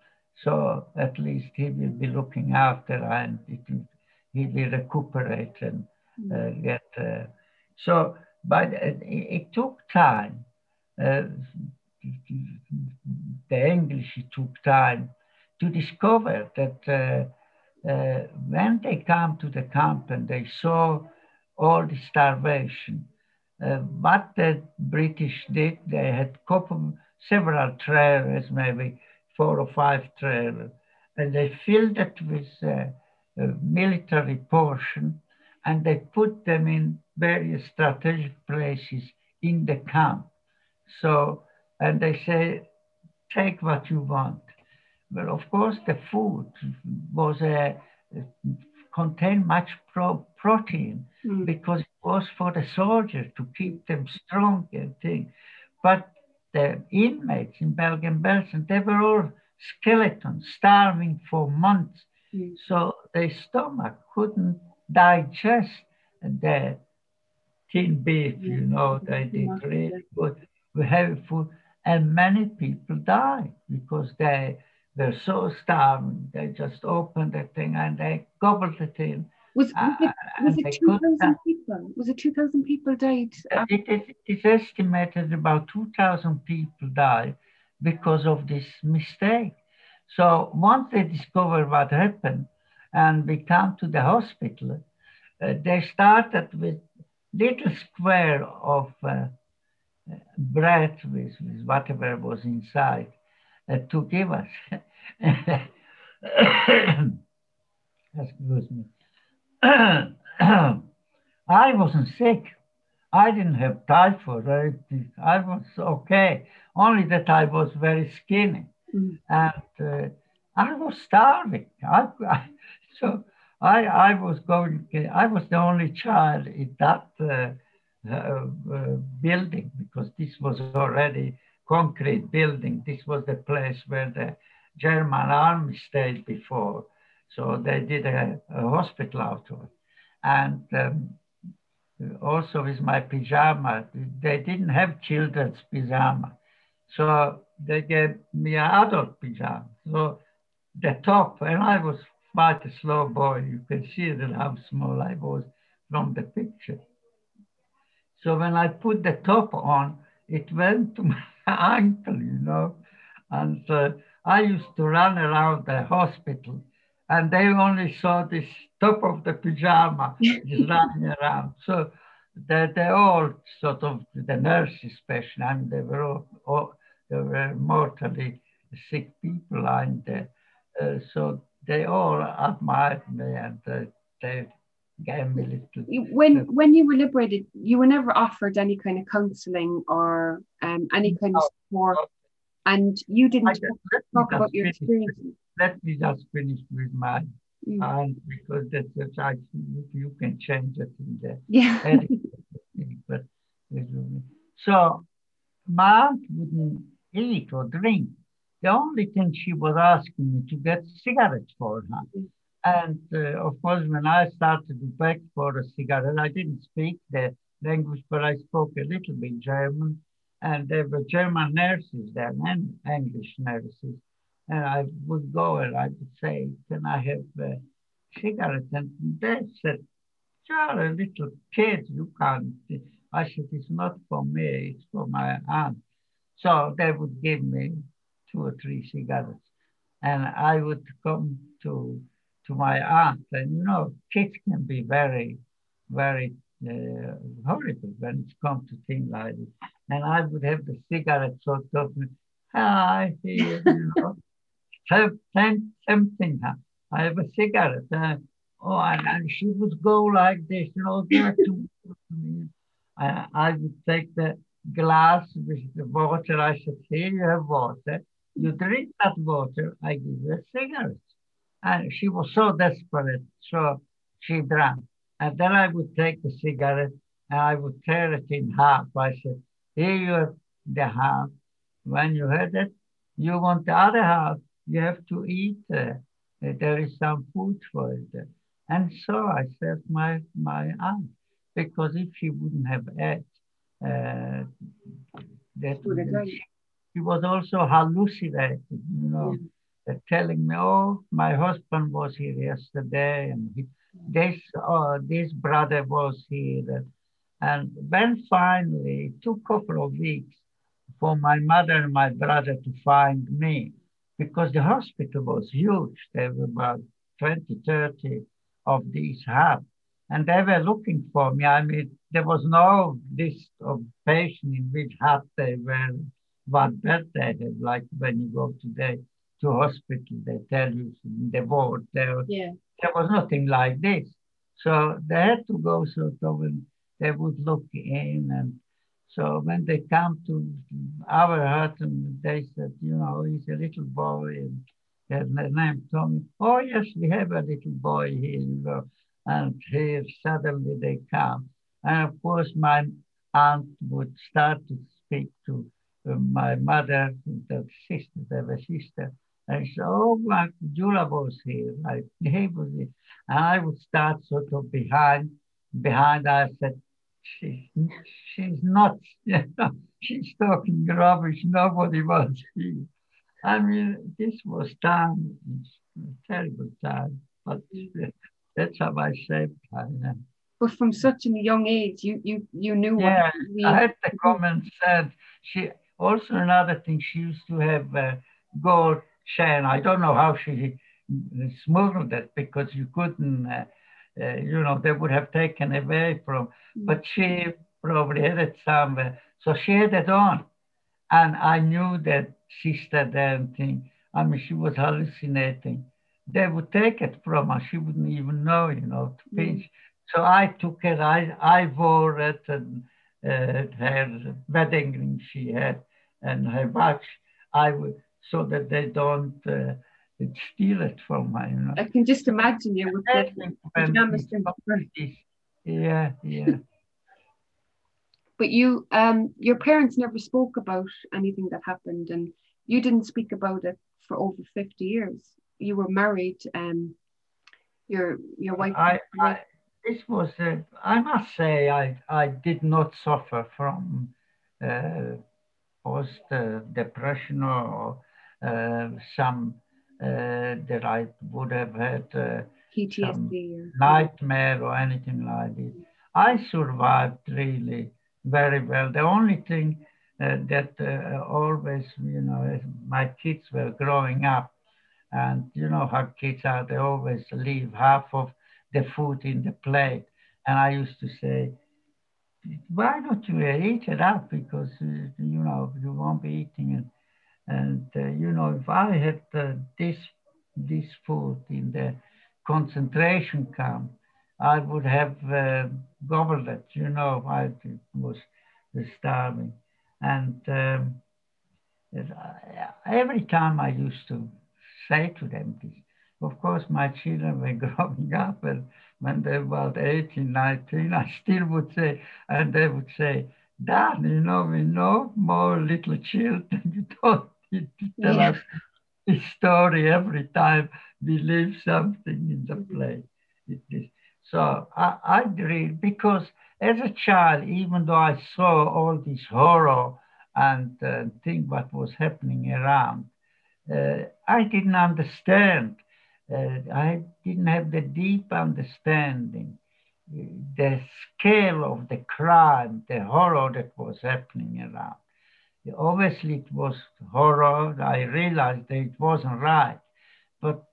So at least he will be looking after and it, he will recuperate and uh, mm. get. Uh, so, but it, it, took time. Uh, the English took time to discover that uh, uh, when they come to the camp and they saw all the starvation, uh, what the British did, they had couple, several trailers, maybe four or five trailers, and they filled it with uh, military portion, and they put them in various strategic places in the camp. So, and they say, take what you want. Well, of course, the food was a, contained much pro protein mm. because it was for the soldiers to keep them strong and things. But the inmates in Bergen-Belsen, they were all skeletons, starving for months. Mm. So their stomach couldn't digest the tin beef, you know, they did really good, heavy food. And many people died because they were so starving. They just opened the thing and they gobbled it in. Was, was it, uh, was it 2,000 people? Was it 2,000 people died? It, it, it's estimated about 2,000 people died because of this mistake. So once they discover what happened and we come to the hospital, uh, they started with little square of uh, bread with, with whatever was inside uh, to give us. [COUGHS] Excuse me. [COUGHS] I wasn't sick. I didn't have typhoid. I, I was okay, only that I was very skinny. Mm. And uh, I was starving. I, I, [LAUGHS] so I, I was going, I was the only child in that uh, uh, uh, building because this was already concrete building. This was the place where the German army stayed before. So they did a, a hospital out of it. And um, also with my pajama, they didn't have children's pajama. So they gave me an adult pajama. So the top, and I was quite a slow boy. You can see that how small I was from the picture. So when I put the top on, it went to [LAUGHS] my ankle, you know. And uh, I used to run around the hospital and they only saw this top of the pajama [LAUGHS] just running around. So they, they all sort of, the nurses especially, I mean, they were all, all they were mortally sick people lying there. Uh, so they all admired me and uh, they gave me little. When, uh, when you were liberated, you were never offered any kind of counseling or um, any kind no, of support. No. And you didn't talk, talk about your experience let me just finish with my mm. because that's such I you can change it in the yeah. [LAUGHS] but so my aunt wouldn't eat or drink. The only thing she was asking me to get cigarettes for her. And uh, of course, when I started to beg for a cigarette, I didn't speak the language, but I spoke a little bit German. And there were German nurses there and English nurses. And I would go and I would say, Can I have a cigarette? And they said, You're a little kid, you can't. I said, It's not for me, it's for my aunt. So they would give me two or three cigarettes. And I would come to to my aunt. And you know, kids can be very, very uh, horrible when it comes to things like this. And I would have the cigarette sort of, hi, you know [LAUGHS] have sent something. I have a cigarette. Uh, oh, and, and, she would go like this, you know, to me. I, I would take the glass with the water. I said, here you have water. You drink that water, I give you a cigarette. And she was so desperate, so she drank. And then I would take the cigarette and I would tear it in half. I said, here you have the half. When you had it, you want the other half, you have to eat. Uh, there is some food for it. And so I served my, my aunt, because if she wouldn't have ate, uh, that she was also hallucinating, you know, yeah. uh, telling me, oh, my husband was here yesterday, and he, this, oh, this brother was here. And then finally, it took a couple of weeks for my mother and my brother to find me because the hospital was huge. There were about 20, 30 of these huts. And they were looking for me. I mean, there was no list of patients in which hut they were, what bed they had. Like when you go today to hospital, they tell you in the ward. There, yeah. there was nothing like this. So they had to go sort of, and they would look in. And so when they come to our hut, and they said, you know, he's a little boy. And their name Tomi. Oh, yes, we have a little boy here. You know and here suddenly they come. And of course, my aunt would start to speak to uh, my mother, the sister, the sister, and said, oh, my Jula was here, my neighbor here. And I would start sort of behind, behind. I said, she's, she's not, [LAUGHS] she's talking rubbish. Nobody wants here. I mean, this was time, terrible time, but [LAUGHS] that's how I saved time. But from such a young age, you you you knew. Yeah, I had the [LAUGHS] comment said she also another thing. She used to have a gold chain. I don't know how she smuggled it because you couldn't. Uh, uh, you know, they would have taken away from. Mm. But she probably had it somewhere, so she had it on, and I knew that sister damn thing. I mean, she was hallucinating they would take it from her. She wouldn't even know, you know, to pinch. Mm. So I took it, I, I wore it and uh, her wedding ring she had and her watch, I would, so that they don't uh, steal it from her, you know. I can just imagine you with the pajamas Yeah, yeah. [LAUGHS] but you, um, your parents never spoke about anything that happened and you didn't speak about it for over 50 years you were married. Um, your your wife. I, I this was uh, I must say I I did not suffer from uh, post uh, depression or uh, some uh, that I would have had uh, PTSD nightmare or anything like this. I survived really very well. The only thing uh, that uh, always, you know, as my kids were growing up, and you know how kids are, they always leave half of the food in the plate. And I used to say, why don't you eat it up? Because, uh, you know, you won't be eating it. And, uh, you know, if I had uh, this, this food in the concentration camp, I would have uh, gobbled it, you know, I was starving. And um, every time I used to say to them this. Of course, my children [LAUGHS] were growing up, and when they were about 18, 19, I still would say, and they would say, Dad, you know, we know more little children. [LAUGHS] You don't need to tell yeah. us this story every time we leave something in the play. So I, I read because as a child, even though I saw all this horror and uh, think what was happening around, I didn't understand. Uh, I didn't have the deep understanding, the scale of the crime, the horror that was happening around. Obviously, it was horror. I realized that it wasn't right, but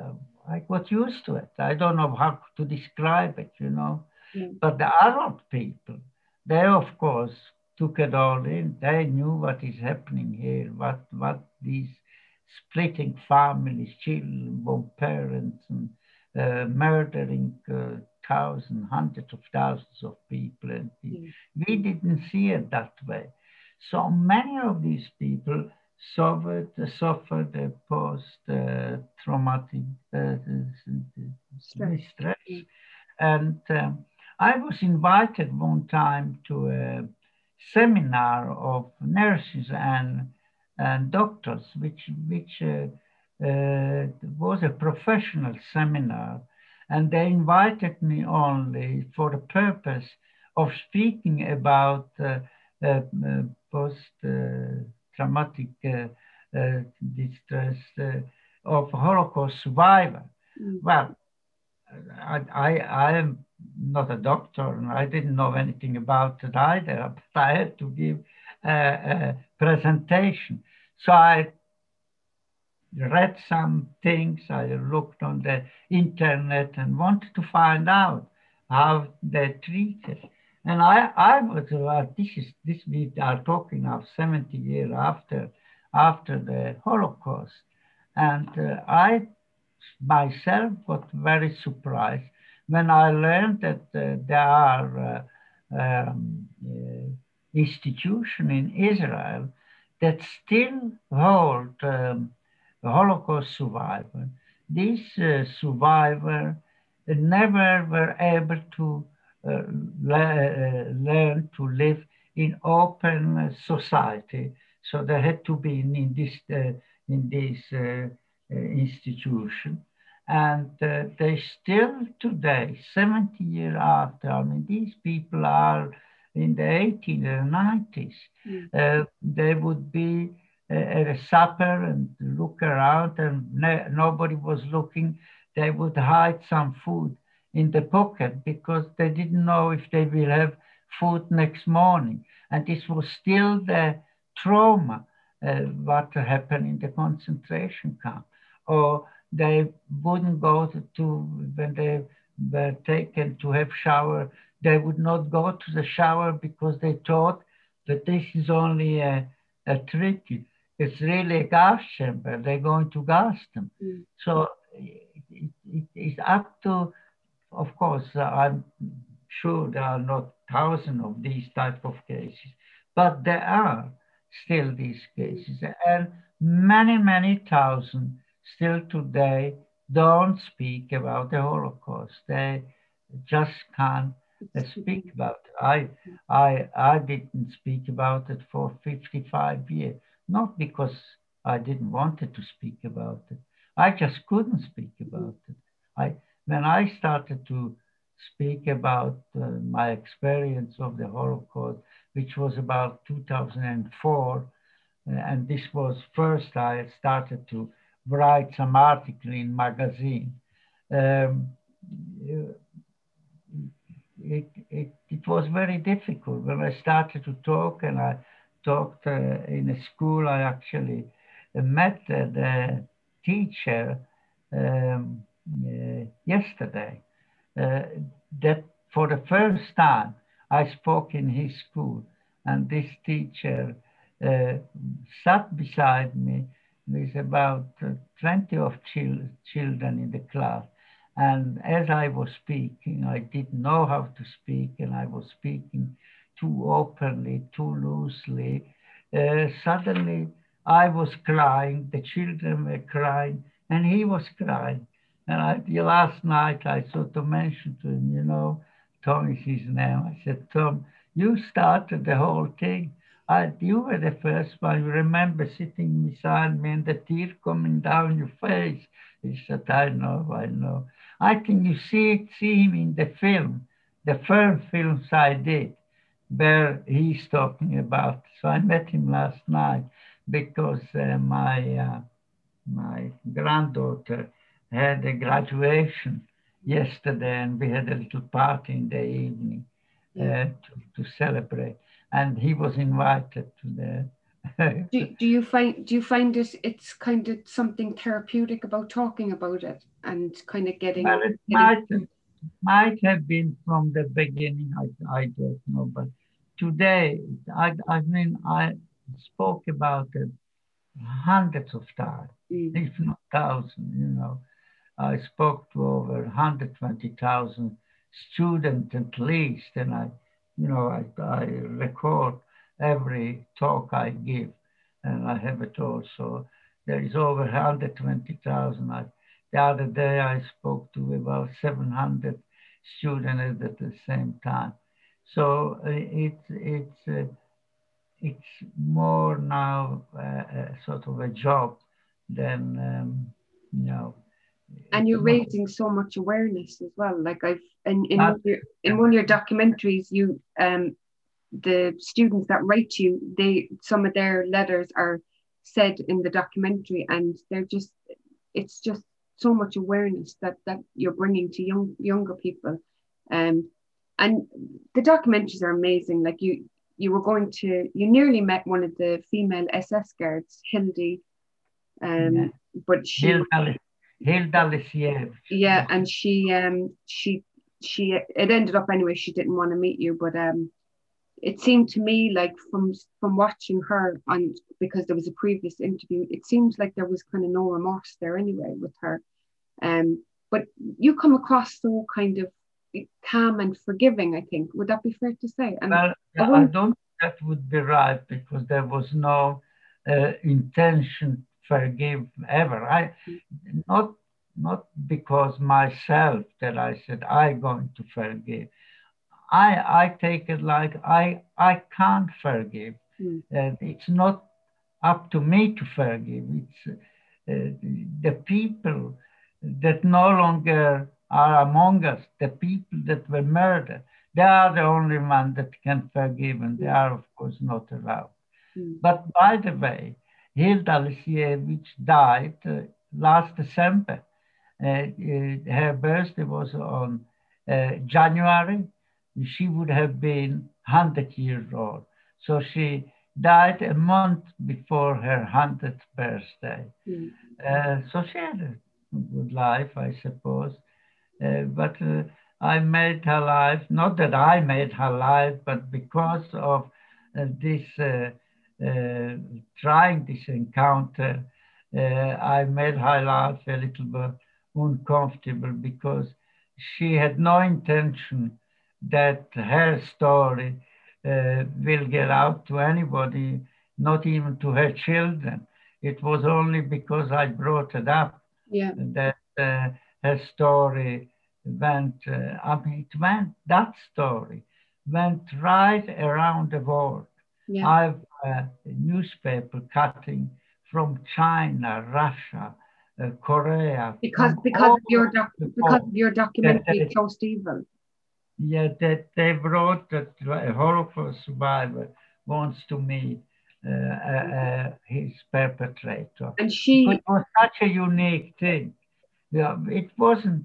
uh, I got used to it. I don't know how to describe it, you know. Mm. But the Arab people, they of course took it all in. They knew what is happening here, what what these splitting families, children, both parents, and uh, murdering uh, thousands, hundreds of thousands of people. And mm. we didn't see it that way. So many of these people suffered, suffered a post-traumatic uh, stress. stress. And um, I was invited one time to a seminar of nurses and, and doctors, which, which uh, uh, was a professional seminar. And they invited me only for the purpose of speaking about uh, uh, uh post-traumatic uh, distress of Holocaust survivor. Mm. Well, I, I, I am not a doctor and I didn't know anything about it either, but I had to give a, a presentation. So I read some things, I looked on the internet and wanted to find out how they treat it. And I, I was, uh, this is, this we are talking of 70 years after, after the Holocaust. And uh, I myself got very surprised when I learned that uh, there are uh, um, uh, institutions in Israel that still hold um, Holocaust survivors. These uh, survivors never were able to uh, learn to live in open society. So they had to be in, in this in this institution and uh, they still today, 70 years after, I mean, these people are in the 80s and 90s. Mm. Uh, they would be uh, at a supper and look around and ne- nobody was looking. They would hide some food in the pocket because they didn't know if they will have food next morning. And this was still the trauma, uh, what happened in the concentration camp. Or they wouldn't go to, when they were taken to have shower, they would not go to the shower because they thought that this is only a, a trick. It's really a gas chamber. They're going to gas them. Mm. So it, it, it's up to, of course, I'm sure there are not thousands of these type of cases, but there are still these cases and many, many thousands still today don't speak about the Holocaust. They just can't speak about it. I, I, I didn't speak about it for 55 years, not because I didn't want to speak about it. I just couldn't speak about it. I, when I started to speak about uh, my experience of the Holocaust, which was about 2004, uh, and this was first I started to write some article in magazine. Um, it, it, it was very difficult when I started to talk and I talked uh, in a school. I actually met uh, the teacher um, uh, yesterday. Uh, that for the first time I spoke in his school, and this teacher uh, sat beside me with about uh, 20 of chil children in the class. And as I was speaking, I didn't know how to speak, and I was speaking too openly, too loosely. Uh, suddenly, I was crying, the children were crying, and he was crying. And I, the last night, I sort of mentioned to him, you know, Tom is his name. I said, Tom, you started the whole thing. I, you were the first one. You remember sitting beside me and the tear coming down your face. He said, I know, I know. I think you see, see him in the film, the first films I did, where he's talking about. So I met him last night because uh, my, uh, my granddaughter had a graduation yesterday and we had a little party in the evening uh, to, to celebrate and he was invited to the. [LAUGHS] do, do you find do you find it it's kind of something therapeutic about talking about it and kind of getting? Well, it might might have been from the beginning. I I don't know, but today I I mean I spoke about it hundreds of times, mm. if not thousands. You know, I spoke to over 120,000 students at least, and I you know, I, I record every talk I give. and I have it also. There is over 120,000. The other day I spoke to about 700 students at the same time. So uh, it's it's uh, it's more now uh, sort of a job than um, you know. And you're raising so much awareness as well. Like I've in in, one, your, in one of your documentaries, you um the students that write to you, they some of their letters are said in the documentary, and they're just it's just so much awareness that that you're bringing to young younger people. Um, and the documentaries are amazing. Like you, you were going to, you nearly met one of the female SS guards, Hildy. Um, yeah. but she, Hilda, Hilda Yeah, and she, um, she, she, it ended up anyway. She didn't want to meet you, but um, it seemed to me like from from watching her and because there was a previous interview, it seems like there was kind of no remorse there anyway with her. Um, but you come across so kind of calm and forgiving, I think. Would that be fair to say? And well, I, I don't that would be right because there was no uh, intention to forgive ever. I not not because myself that I said I'm going to forgive. I I take it like I I can't forgive. Mm. Uh, it's not up to me to forgive. It's uh, the people that no longer are among us, the people that were murdered. They are the only ones that can forgive, and they are, of course, not allowed. Mm. But by the way, Hilda Lisiewicz died uh, last December. Uh, uh, her birthday was on uh, January. She would have been 100 years old. So she died a month before her 100th birthday. Mm. so she had a good life, I suppose. Uh, but uh, I made her life, not that I made her life, but because of uh, this trying this encounter, I made her life a little bit uncomfortable because she had no intention that her story uh, will get out to anybody, not even to her children. It was only because I brought it up yeah. that uh, her story went, uh, I mean, it went, that story went right around the world. Yeah. I've newspaper cutting from China, Russia, Korea. Because because of your doc, because of your documentary Close Evil. Yeah, that they wrote that a Holocaust survivor wants to meet uh, uh, uh, his perpetrator. And she it was such a unique thing. Yeah, it wasn't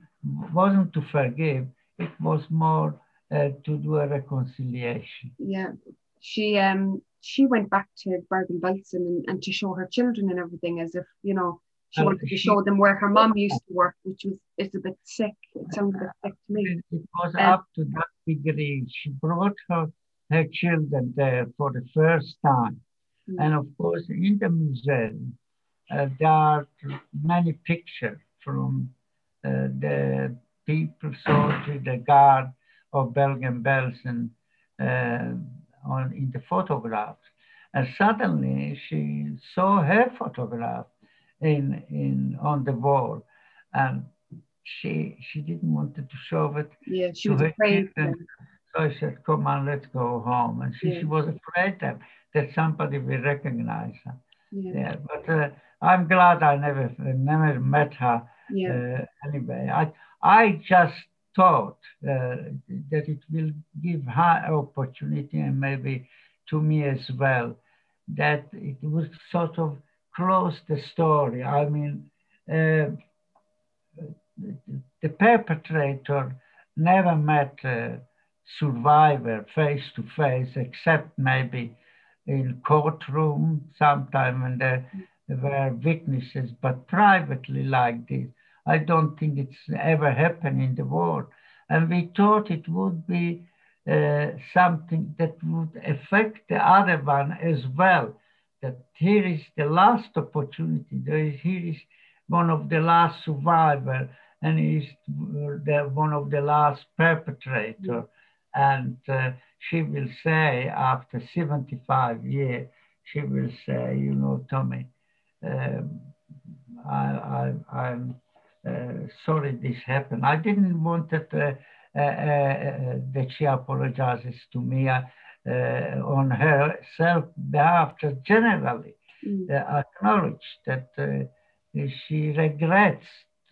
wasn't to forgive, it was more uh, to do a reconciliation. Yeah, she um she went back to Bergen-Belsen and, and to show her children and everything as if you know she wanted to show them where her mom used to work, which was it's a bit sick. It sounds a bit sick to me. It was um, up to that degree. She brought her her children there for the first time, mm. and of course in the museum uh, there are many pictures from uh, the people soldier, the guard of Bergen-Belsen uh, on in the photographs. And suddenly she saw her photograph in, in on the wall. And she she didn't want to show it. Yeah, she was afraid. So I said, come on, let's go home. And she, yeah. she was afraid that, that somebody will recognize her. Yeah. yeah but uh, I'm glad I never never met her yeah. Uh, anyway, I, I just thought uh, that it will give her opportunity and maybe to me as well, that it would sort of close the story. I mean, uh, the perpetrator never met a survivor face to face, except maybe in courtroom sometime when there were witnesses, but privately like this. I don't think it's ever happened in the world. And we thought it would be uh, something that would affect the other one as well. That here is the last opportunity. There is, here is one of the last survivor, and is the, one of the last perpetrator. And uh, she will say after 75 years, she will say, you know, Tomi, um, I, I, am uh, sorry this happened. I didn't want that, uh, uh, uh, that she apologizes to me uh, on her self behalf, just generally mm. acknowledge that she regrets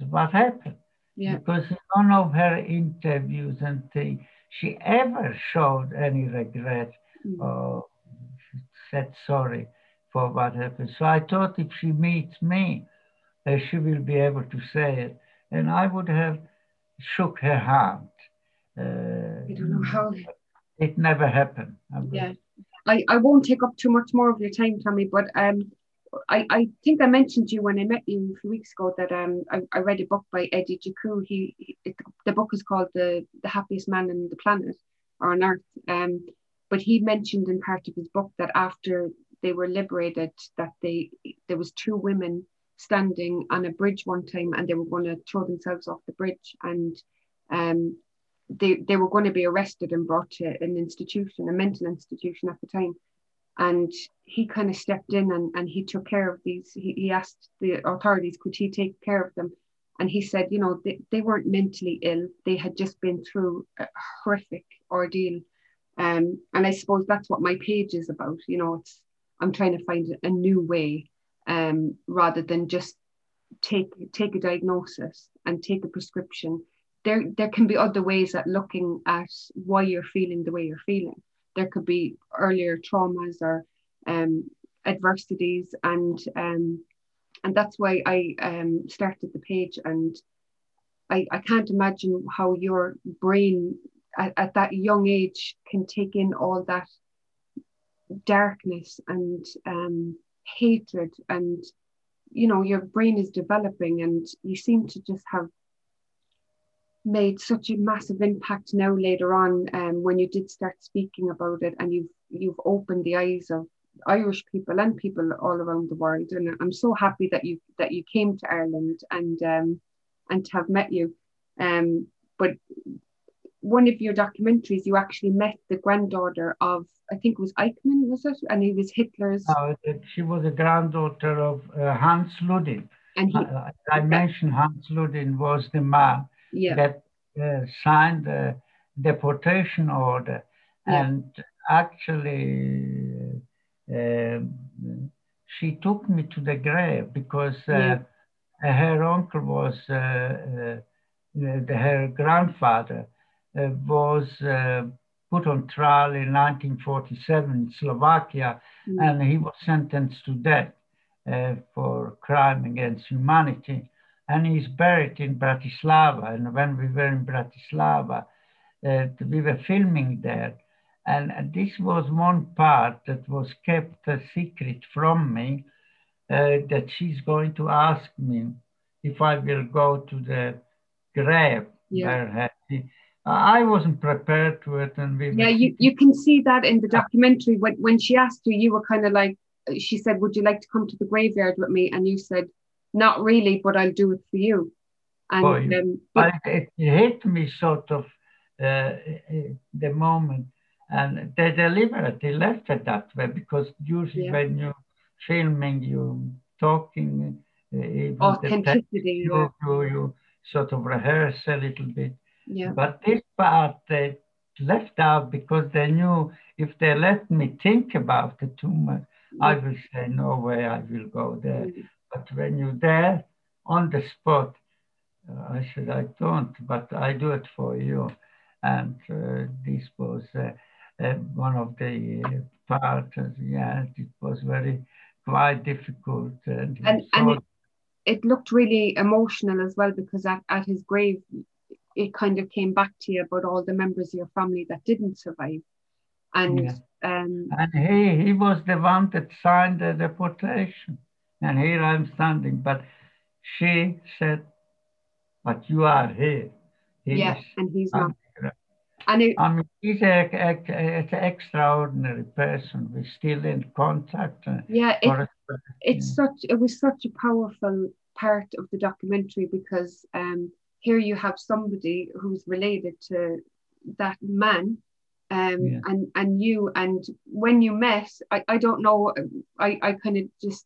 what happened. Yeah. Because none of her interviews and things, she ever showed any regret mm. or said sorry for what happened. So I thought if she meets me, uh, she will be able to say it. And I would have shook her hand. Uh, I don't know how. It never happened. Yeah. I, I won't take up too much more of your time, Tomi, but um, I, I think I mentioned to you when I met you a few weeks ago that um I, I read a book by Eddie Jaku. He, he the book is called the the happiest man on the planet or on earth. Um, but he mentioned in part of his book that after they were liberated, that they there was two women standing on a bridge one time and they were going to throw themselves off the bridge and um they they were going to be arrested and brought to an institution, a mental institution at the time. And he kind of stepped in and, and he took care of these he, he asked the authorities could he take care of them? And he said you know they, they weren't mentally ill they had just been through a horrific ordeal. Um, and i suppose that's what my page is about you know it's i'm trying to find a new way um, rather than just take take a diagnosis and take a prescription there there can be other ways at looking at why you're feeling the way you're feeling. There could be earlier traumas or um, adversities and um, and that's why I um, started the page and I, I can't imagine how your brain at, at that young age can take in all that darkness and um, hatred and you know your brain is developing and you seem to just have made such a massive impact now later on um, when you did start speaking about it and you've you've opened the eyes of Irish people and people all around the world. And I'm so happy that you that you came to Ireland and um, and to have met you. Um, but one of your documentaries you actually met the granddaughter of I think it was Eichmann was it? And he was Hitler's oh, she was a granddaughter of uh, Hans Ludin. And he, I, I mentioned Hans Ludin was the man yeah. that uh, signed the deportation order. Yeah. And actually, uh, she took me to the grave because uh, yeah. her uncle was, uh, uh, the, her grandfather was put on trial in 1947 in Slovakia, mm. and he was sentenced to death uh, for crime against humanity and he's buried in Bratislava. And when we were in Bratislava, uh, we were filming there. And this was one part that was kept a secret from me, uh, that she's going to ask me if I will go to the grave yeah. I wasn't prepared to it. And we yeah, you, you can see that in the documentary. When, when she asked you, you were kind of like, she said, would you like to come to the graveyard with me? And you said, not really, but I'll do it for you. And um, but, it hit me sort of uh, the moment, and they deliberately left it that way because usually yeah. when you're filming, you're talking, uh, authenticity, you, you, you sort of rehearse a little bit. Yeah. But this part they left out because they knew if they let me think about it too much. I will say no way I will go there. But when you're there on the spot, uh, I said, I don't, but I do it for you. And uh, this was uh, uh one of the parts, yeah, it was very quite difficult. And, and, and it, it, looked really emotional as well because at, at his grave, it kind of came back to you about all the members of your family that didn't survive. And yeah. um, and he, he was the one that signed the deportation and here I'm standing. But she said, but you are here. He yeah, and he's not. And it, I mean, he's an extraordinary person. We're still in contact. Yeah, it, it's such. It was such a powerful part of the documentary because um, here you have somebody who's related to that man um, yeah. and and you and when you met, I, I don't know, I, I kind of just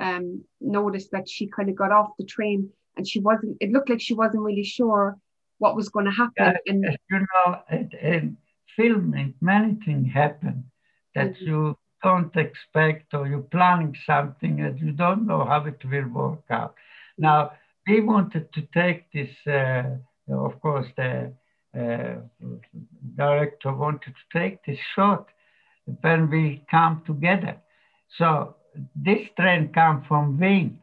um, noticed that she kind of got off the train and she wasn't. It looked like she wasn't really sure what was going to happen. Yeah, and you know, in filming, many things happen that mm-hmm. you don't expect, or you're planning something and you don't know how it will work out. Mm-hmm. Now, we wanted to take this. Uh, of course, the uh, director wanted to take this shot when we come together. So this train come from Wien.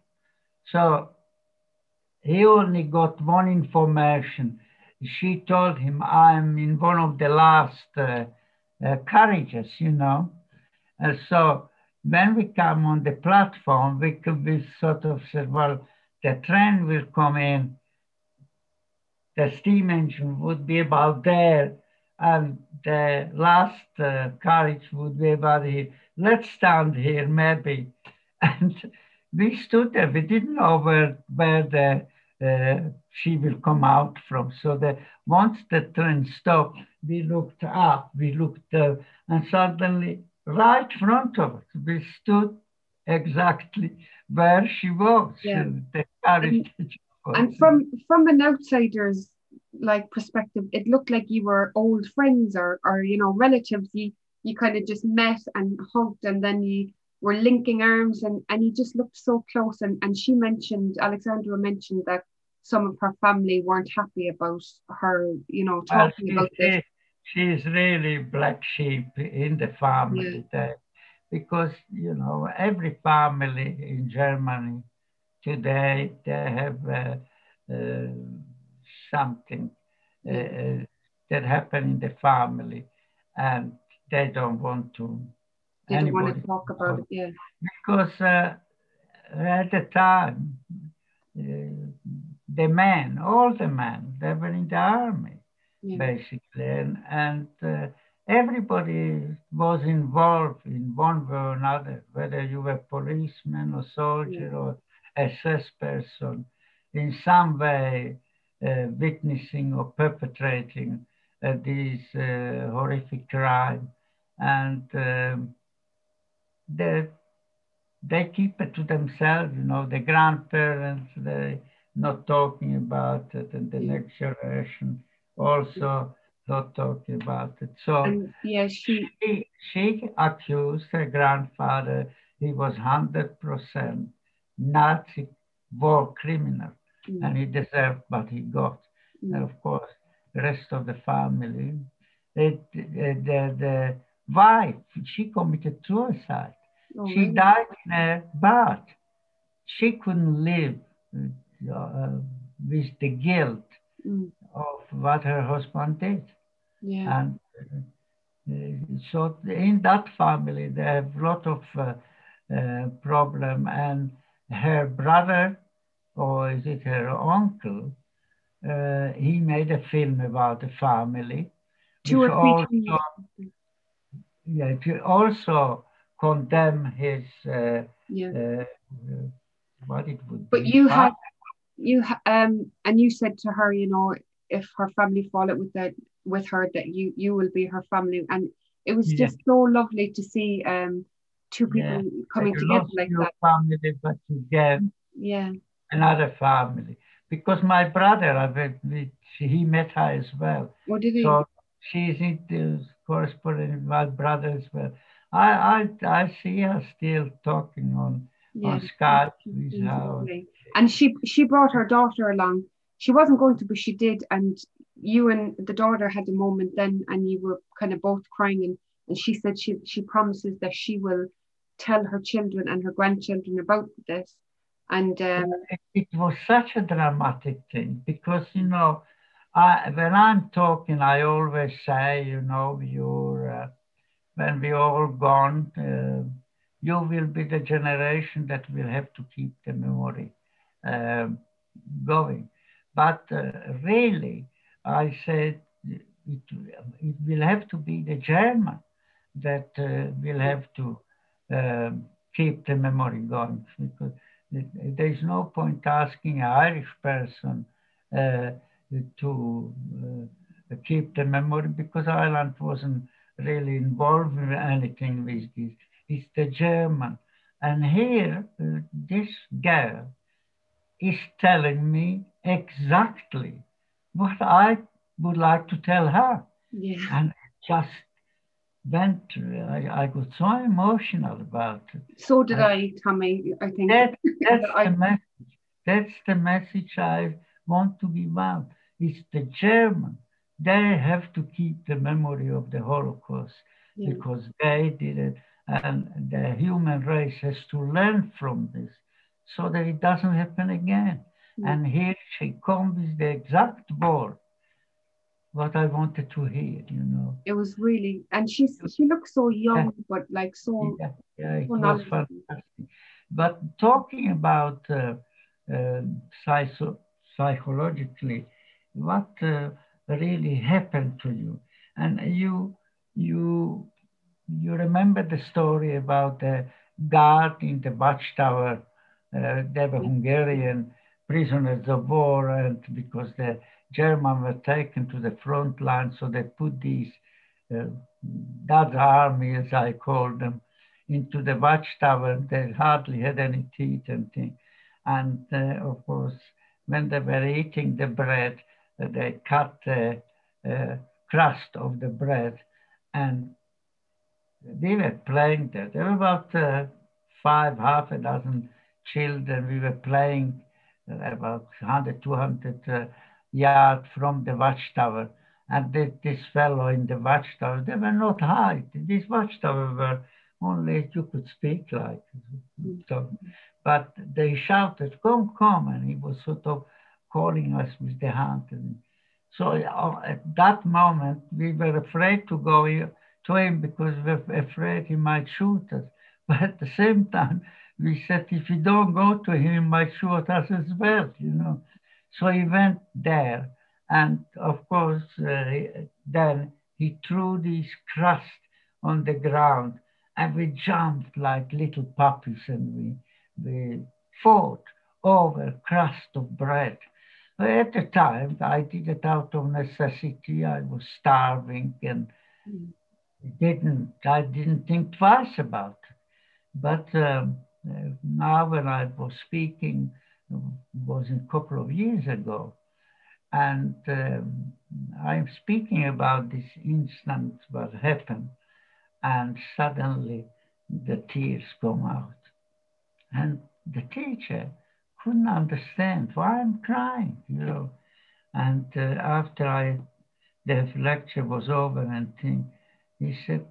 So he only got one information. She told him, I'm in one of the last uh, uh, carriages, you know. And so when we come on the platform, we could be sort of said, well, the train will come in the steam engine would be about there and the last uh, carriage would be about here. Let's stand here maybe. [LAUGHS] And we stood there. We didn't know where, where the uh, she will come out from. So that once the train stopped, we looked up, we looked uh, and suddenly right front of us, we stood exactly where she was. Yeah. The carriage and from from an outsider's like perspective, it looked like you were old friends or or you know relatives. You you kind of just met and hugged, and then you were linking arms, and and you just looked so close. And and she mentioned Alexandra mentioned that some of her family weren't happy about her, you know, talking well, about this. She's really black sheep in the family yeah. there because you know every family in Germany today they have uh, uh, something uh, uh, that happened in the family and they don't want to they don't want to talk about it yeah because uh, at the time uh, the men all the men they were in the army yeah. basically and, and uh, everybody was involved in one way or another whether you were policeman or soldier yeah. or SS person, in some way uh, witnessing or perpetrating uh, these uh, horrific crime. And um, they, they keep it to themselves, you know, the grandparents, they not talking about it, and the next generation also not talking about it. So and, yeah, she... she she accused her grandfather he was hundred percent Nazi war criminal, mm. and he deserved what he got. Mm. And of course, the rest of the family, it, the, the, wife, she committed suicide. Oh, she really? died in a bath. She couldn't live uh, with the guilt mm. of what her husband did. Yeah. And uh, so in that family, they have a lot of uh, uh, problem and her brother, or is it her uncle, uh, he made a film about the family. Two or three yeah, to also condemn his uh, yeah. Uh, what it would but be. you had you um and you said to her you know if her family fall out with that with her that you you will be her family and it was yeah. just so lovely to see um two people yeah. coming together like that. family, but you get yeah. another family. Because my brother, I he met her as well. What did he? So she's in into corresponding with my brother as well. I I I see her still talking on yeah. on Skype her. And she she brought her daughter along. She wasn't going to, but she did. And you and the daughter had a moment then, and you were kind of both crying. And, and she said she she promises that she will tell her children and her grandchildren about this. And um, it, was such a dramatic thing because, you know, I, when I'm talking, I always say, you know, you're, uh, when we all gone, uh, you will be the generation that will have to keep the memory uh, going. But uh, really, I said it, it, will have to be the German that uh, will have to uh, keep the memory going because there is no point asking an Irish person uh, to keep the memory because Ireland wasn't really involved in anything with this. It's the German. And here, uh, this girl is telling me exactly what I would like to tell her. Yeah. And just went, I, I got so emotional about it. So did I, I Tomi, I think. That, that's [LAUGHS] I, the message. That's the message I want to give out. It's the German. They have to keep the memory of the Holocaust yeah. because they did it. And the human race has to learn from this so that it doesn't happen again. Yeah. And here she comes with the exact word what I wanted to hear, you know. It was really, and she's she looks so young, yeah. but like so. Yeah, yeah it so was fantastic. But talking about uh, uh, psychologically, what uh, really happened to you, and you you you remember the story about the guard in the watchtower. Uh, they were Hungarian prisoners of war, and because the German were taken to the front line, so they put these uh, Dad's Army, as I call them, into the watchtower. They hardly had any teeth and things. And uh, of course, when they were eating the bread, they cut the uh, crust of the bread and we were playing there. There were about uh, five, half a dozen children. We were playing uh, about 100, 200 yards from the watchtower. And this, this fellow in the watchtower, they were not high. This watchtower were only you could speak like. So, but they shouted, come, come. And he was sort of calling us with the hand. And so uh, at that moment, we were afraid to go to him because we were afraid he might shoot us. [LAUGHS] But at the same time, we said, if we don't go to him, he might shoot us as well, you know. So he went there, and of course, uh, then he threw this crust on the ground, and we jumped like little puppies, and we, we fought over crust of bread. At the time, I did it out of necessity. I was starving and didn't I didn't think twice about it. But um, now, when I was speaking was a couple of years ago. And um, I'm speaking about this instant what happened, and suddenly the tears come out. And the teacher couldn't understand why I'm crying, you know. And uh, after I, the lecture was over and thing, he said,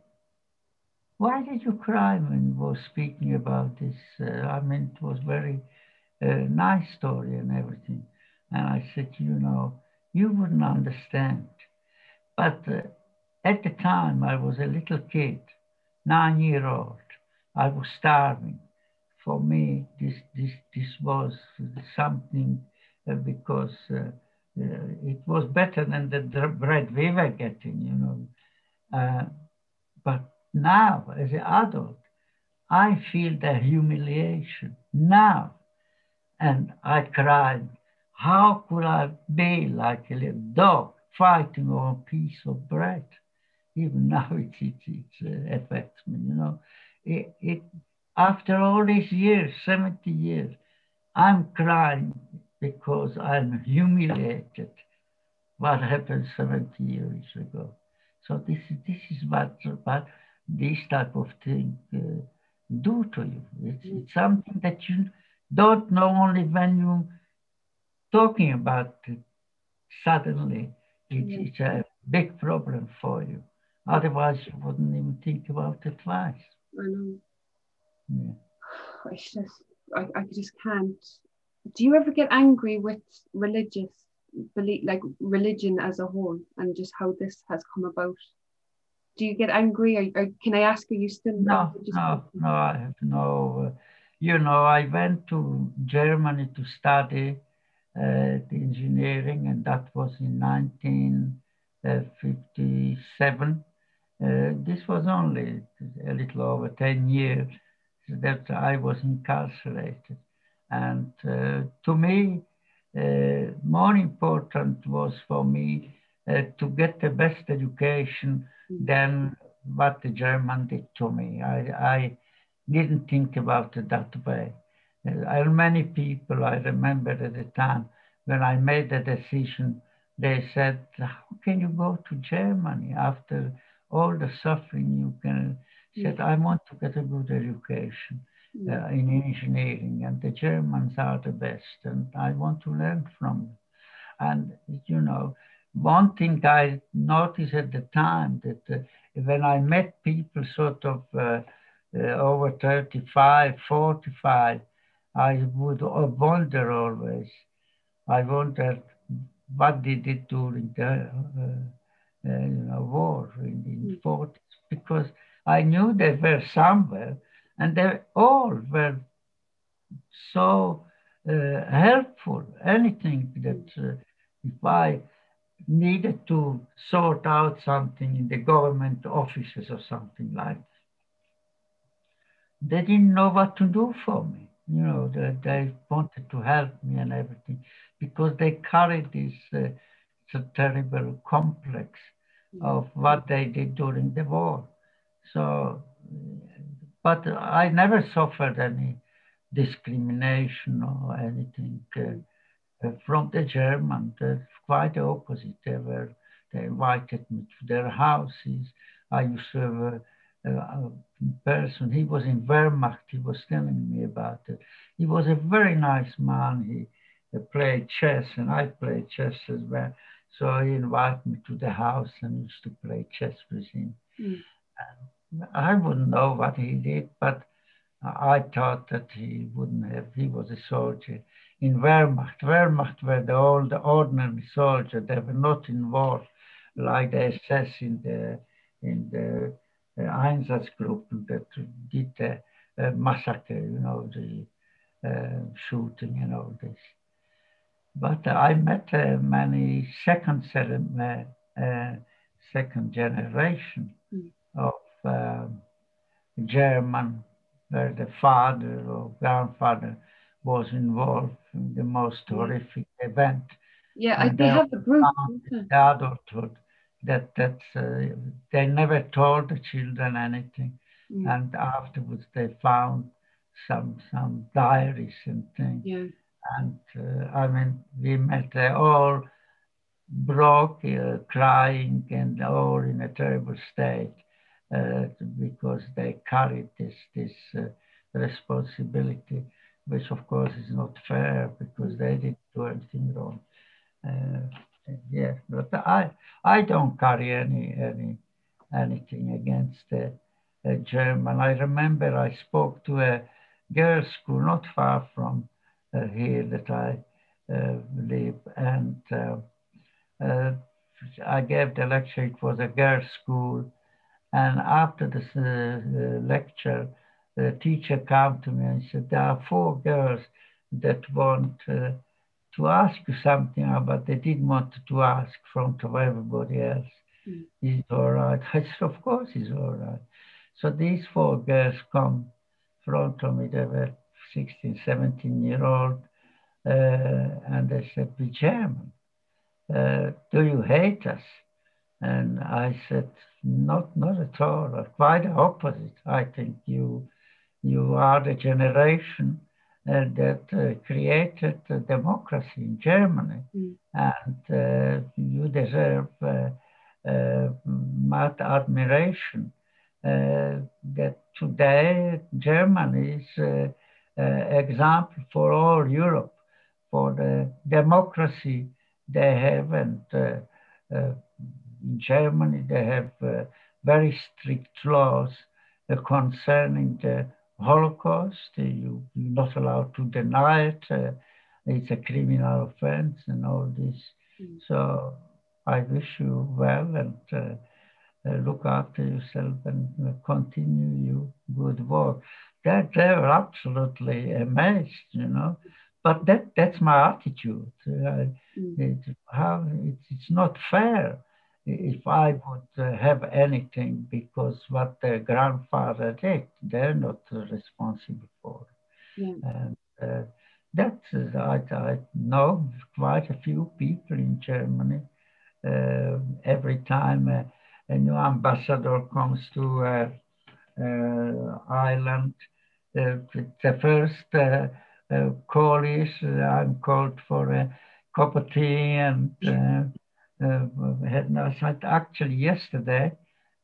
why did you cry when you were speaking about this? Uh, I mean, it was very a nice story and everything. And I said, you know, you wouldn't understand. But uh, at the time, I was a little kid, nine year old. I was starving. For me, this, this, this was something uh, because uh, uh it was better than the bread we were getting, you know. But now, as an adult, I feel the humiliation now and I cried, how could I be like a little dog fighting over a piece of bread? Even [LAUGHS] now it, it, it affects me, you know. It, it, after all these years, 70 years, I'm crying because I'm humiliated what happened 70 years ago. So this, this is what, what this type of thing uh, do to you. It's, it's something that you don't know only when you're talking about it suddenly it's, yes. it's a big problem for you otherwise you wouldn't even think about it twice i know yeah. I just I, I just can't. Do you ever get angry with religious belief like religion as a whole and just how this has come about? Do you get angry? Or, or can i ask are you still no no no i have no uh, you know, I went to Germany to study uh, engineering, and that was in 1957. Uh, this was only a little over 10 years that I was incarcerated. And uh, to me, uh, more important was for me uh, to get the best education mm. than what the German did to me. I, I didn't think about it that way. Uh, many people I remember at the time when I made the decision, they said, "How can you go to Germany after all the suffering you can?" Said, "I want to get a good education." Uh, in engineering, and the Germans are the best, and I want to learn from them. And you know, one thing I noticed at the time that uh, when I met people sort of uh, uh, over 35, 45, I would wonder always. I wondered what they did during the uh, uh, you know, war in, in the 40s because I knew they were somewhere and they all were so uh, helpful. Anything that uh, if I needed to sort out something in the government offices or something like that, they didn't know what to do for me. You know, they, they wanted to help me and everything because they carried this uh, terrible complex of what they did during the war. So but I never suffered any discrimination or anything uh, uh, from the Germans. quite the opposite. They were they invited me to their houses. I used to have a, a, person. He was in Wehrmacht. He was telling me about it. He was a very nice man. He, played chess, and I played chess as well. So he invited me to the house and used to play chess with him. Mm. I wouldn't know what he did, but I thought that he wouldn't have. He was a soldier in Wehrmacht. Wehrmacht were the old ordinary soldiers. They were not involved like the SS in the in the uh, Einsatzgruppen that did the uh, massacre, you know, the uh, shooting and all this. But I met uh, many second, uh, second generation mm. of um, German, where the father or grandfather was involved in the most horrific event. Yeah, I, they have a group. The adulthood that that uh, they never told the children anything, mm. and afterwards they found some some diaries and things. Yeah. And uh, I mean, we met uh, all broke, uh, crying, and all in a terrible state. Uh, because they carried this this uh, responsibility, which of course is not fair because they didn't do anything wrong. Uh, yeah, but I I don't carry any any anything against the uh, German. I remember I spoke to a girls' school not far from uh, here that I uh, live, and I gave the lecture. It was a girls' school, and after this uh, lecture, the teacher came to me and said, there are four girls that want uh, to ask you something, but they didn't want to ask front of everybody else. Mm. Is it all right? [LAUGHS] I said, of course it's all right. So these four girls come front of me. They were 16, 17 year old. Uh, and they said, we German. Uh, do you hate us? And I said, not, not at all. Quite the opposite. I think you, you are the generation uh, that uh, created democracy in Germany, mm. and uh, you deserve uh, uh, much admiration. Uh, that today Germany is an example for all Europe for the democracy they have and in Germany, they have uh, very strict laws uh, concerning the Holocaust. You, are not allowed to deny it. Uh, it's a criminal offense and all this. Mm. So I wish you well and uh, uh, look after yourself and uh, continue your good work. That they were absolutely amazed, you know. But that that's my attitude. Mm. It, how, it, it's not fair if I would uh, have anything because what their grandfather did, they're not responsible for. Yeah. And uh, that's, I, I know quite a few people in Germany uh, every time a, a, new ambassador comes to uh, Ireland. the first call is I'm called for a cup of tea and had no, actually yesterday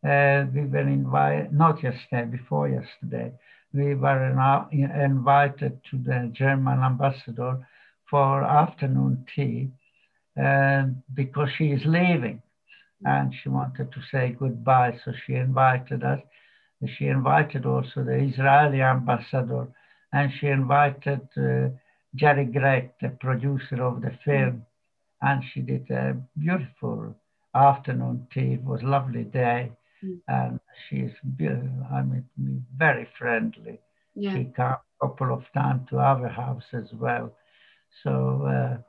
uh, we were invited, not yesterday, before yesterday, we were invited to the German ambassador for afternoon tea uh, because she is leaving and she wanted to say goodbye. So she invited us. She invited also the Israeli ambassador and she invited uh, Gerry Gregg, the producer of the film. And she did a beautiful afternoon tea. It was a lovely day. Mm. And she's, I mean, very friendly. Yeah. She came a couple of times to our house as well. So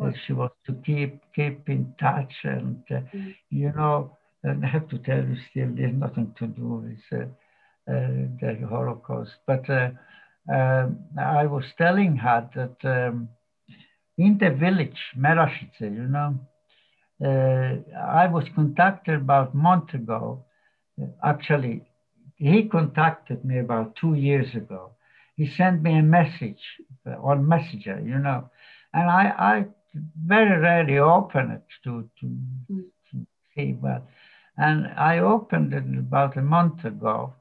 uh, she wants to keep keep in touch, and uh, mm. you know, and I have to tell you, still, there's nothing to do with uh, uh the Holocaust. But uh, um, I was telling her that um, in the village, Merashice, you know, uh, I was contacted about a month ago. Actually, he contacted me about two years ago. He sent me a message on Messenger, you know, and I, I very rarely open it to, to, mm. to see, but, and I opened it about a month ago,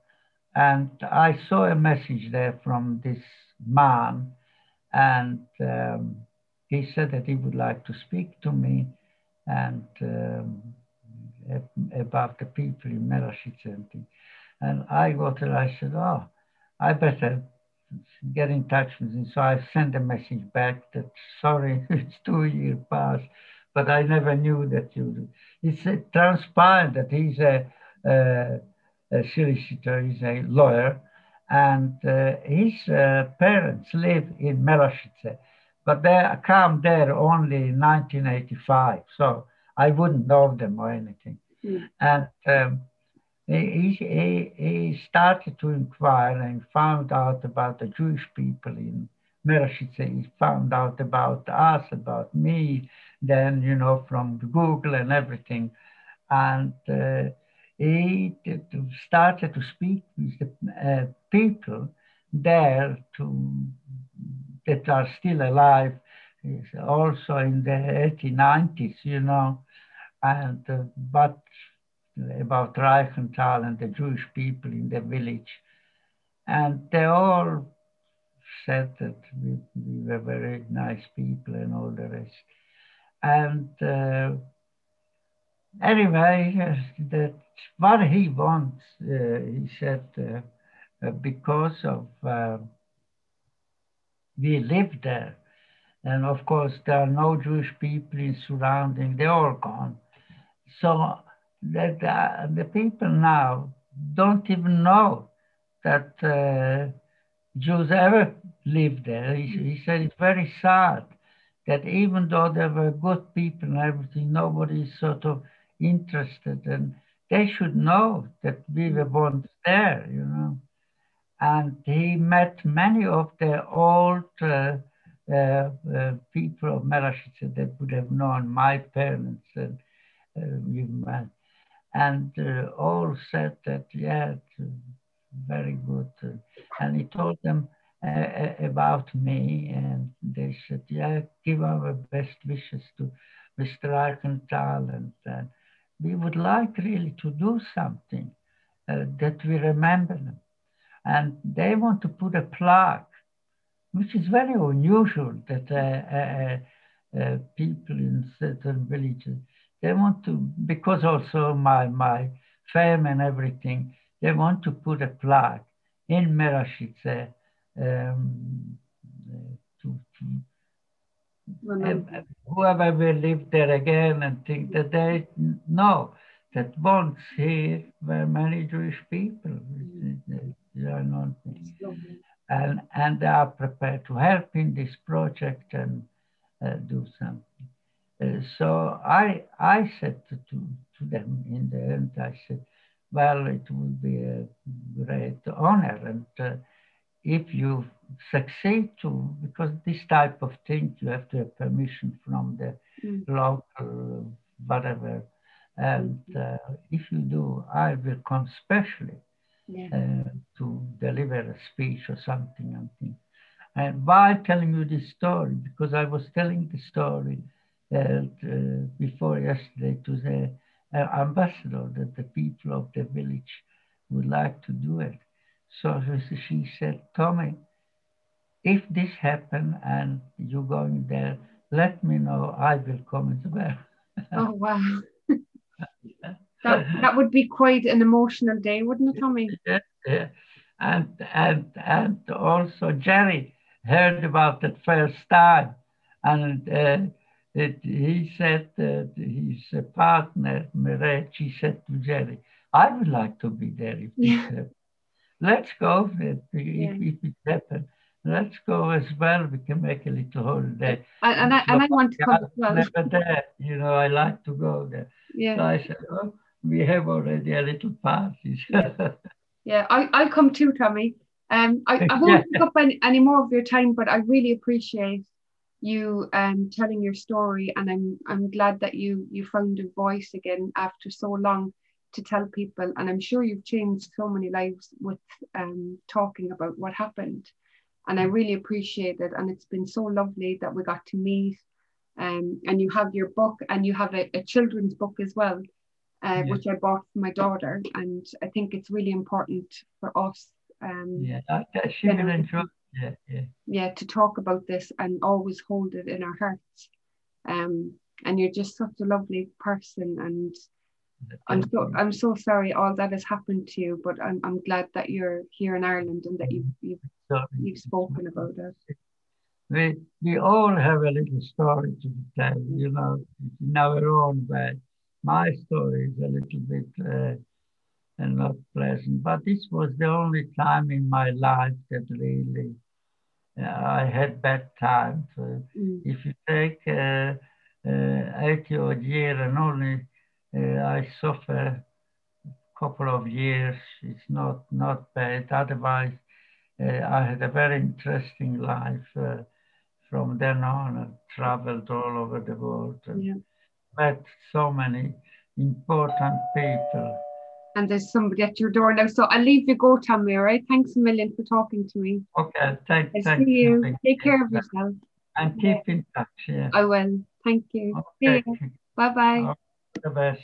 and I saw a message there from this man, and um, he said that he would like to speak to me and um, about the people in Merashice and things. And I got it, I said, oh, I better get in touch with him. So I sent a message back that, sorry, [LAUGHS] it's two years past, but I never knew that you, it's transpired that he's a, a, solicitor, he's a lawyer, and uh, his uh, parents live in Merashice, but they come there only in 1985, so I wouldn't know them or anything. Mm. And um, he, he, he started to inquire and found out about the Jewish people in Merashice. He found out about us, about me, then, you know, from Google and everything. And uh, he started to speak with the uh, people there to, that are still alive, is also in the 1890s, you know. And, uh, but about Reichental and the Jewish people in the village. And they all said that we, we were very nice people and all the rest. And uh, anyway, uh, that what he wants, uh, he said, uh, uh, because of we live there, and of course there are no Jewish people in surrounding; they're all gone. So that uh, the people now don't even know that uh, Jews ever lived there. He, he, said it's very sad that even though there were good people and everything, nobody is sort of interested, and they should know that we were born there, you know. And he met many of the old uh, uh, uh people of Merashice that would have known my parents and uh, and uh, all said that, yeah, very good. And he told them uh, about me, and they said, yeah, give our best wishes to Mr. Reichental, and uh, we would like really to do something uh, that we remember them. And they want to put a plaque, which is very unusual that uh, uh, people in certain villages they want to, because also my, my fame and everything, they want to put a plaque in Merashice um, to, to whoever will live there again and think that they know that once here were many Jewish people. They are not, and, and they are prepared to help in this project and uh, do something. Uh, so I, I said to, to them in the end, I said, well, it will be a great honor. And uh, if you succeed to, because this type of thing, you have to have permission from the mm. local whatever. And uh, if you do, I will come specially Yeah. uh, to deliver a speech or something. And, thing. and why telling you this story? Because I was telling the story uh, uh, before yesterday to the uh, ambassador that the people of the village would like to do it. So she said, Tomi, if this happen and you're going there, let me know. I will come as well. [LAUGHS] Oh wow. [LAUGHS] that, [LAUGHS] that would be quite an emotional day, wouldn't it, Tomi? [LAUGHS] Yeah, yeah. And and and also Gerry heard about it first time, and uh, it, he said that his partner Mireille, she said to Gerry, "I would like to be there if this Yeah. happens. Let's go if, Yeah. if, it happens. Let's go as well. We can make a little holiday." And, and I and I want to come as well. Never there, you know. I like to go there. So Yeah, I said, "Oh, we have already a little party." [LAUGHS] yeah. I I'll come too, Tomi. Um, I, I won't take up any, any more of your time, but I really appreciate you um telling your story, and I'm I'm glad that you you found a voice again after so long to tell people, and I'm sure you've changed so many lives with um talking about what happened, and I really appreciate it, and it's been so lovely that we got to meet, um, and you have your book, and you have a, a children's book as well. Uh, Yeah. which I bought for my daughter, and I think it's really important for us um, yeah, I, I- she will enjoy. Yeah, yeah. yeah to talk about this and always hold it in our hearts um and you're just such a lovely person and I'm so. I'm so sorry all that has happened to you but I'm, I'm glad that you're here in Ireland and that you've you've, Sorry. you've spoken about it We we all have a little story to tell, you know, in our own way. My story is a little bit uh, and not pleasant, but this was the only time in my life that really uh, I had bad times. Uh, Mm, if you take uh, uh, 80 odd year and only uh, I suffer a couple of years, it's not, not bad. Otherwise, uh, I had a very interesting life uh, from then on I traveled all over the world and yeah met so many important people. and there's somebody at your door now so I'll leave you go Tomi all right thanks a million for talking to me Okay, thank, I thank see you Thank take care of yourself And keep in touch. Yeah. I will thank you see Okay. you bye bye All the best.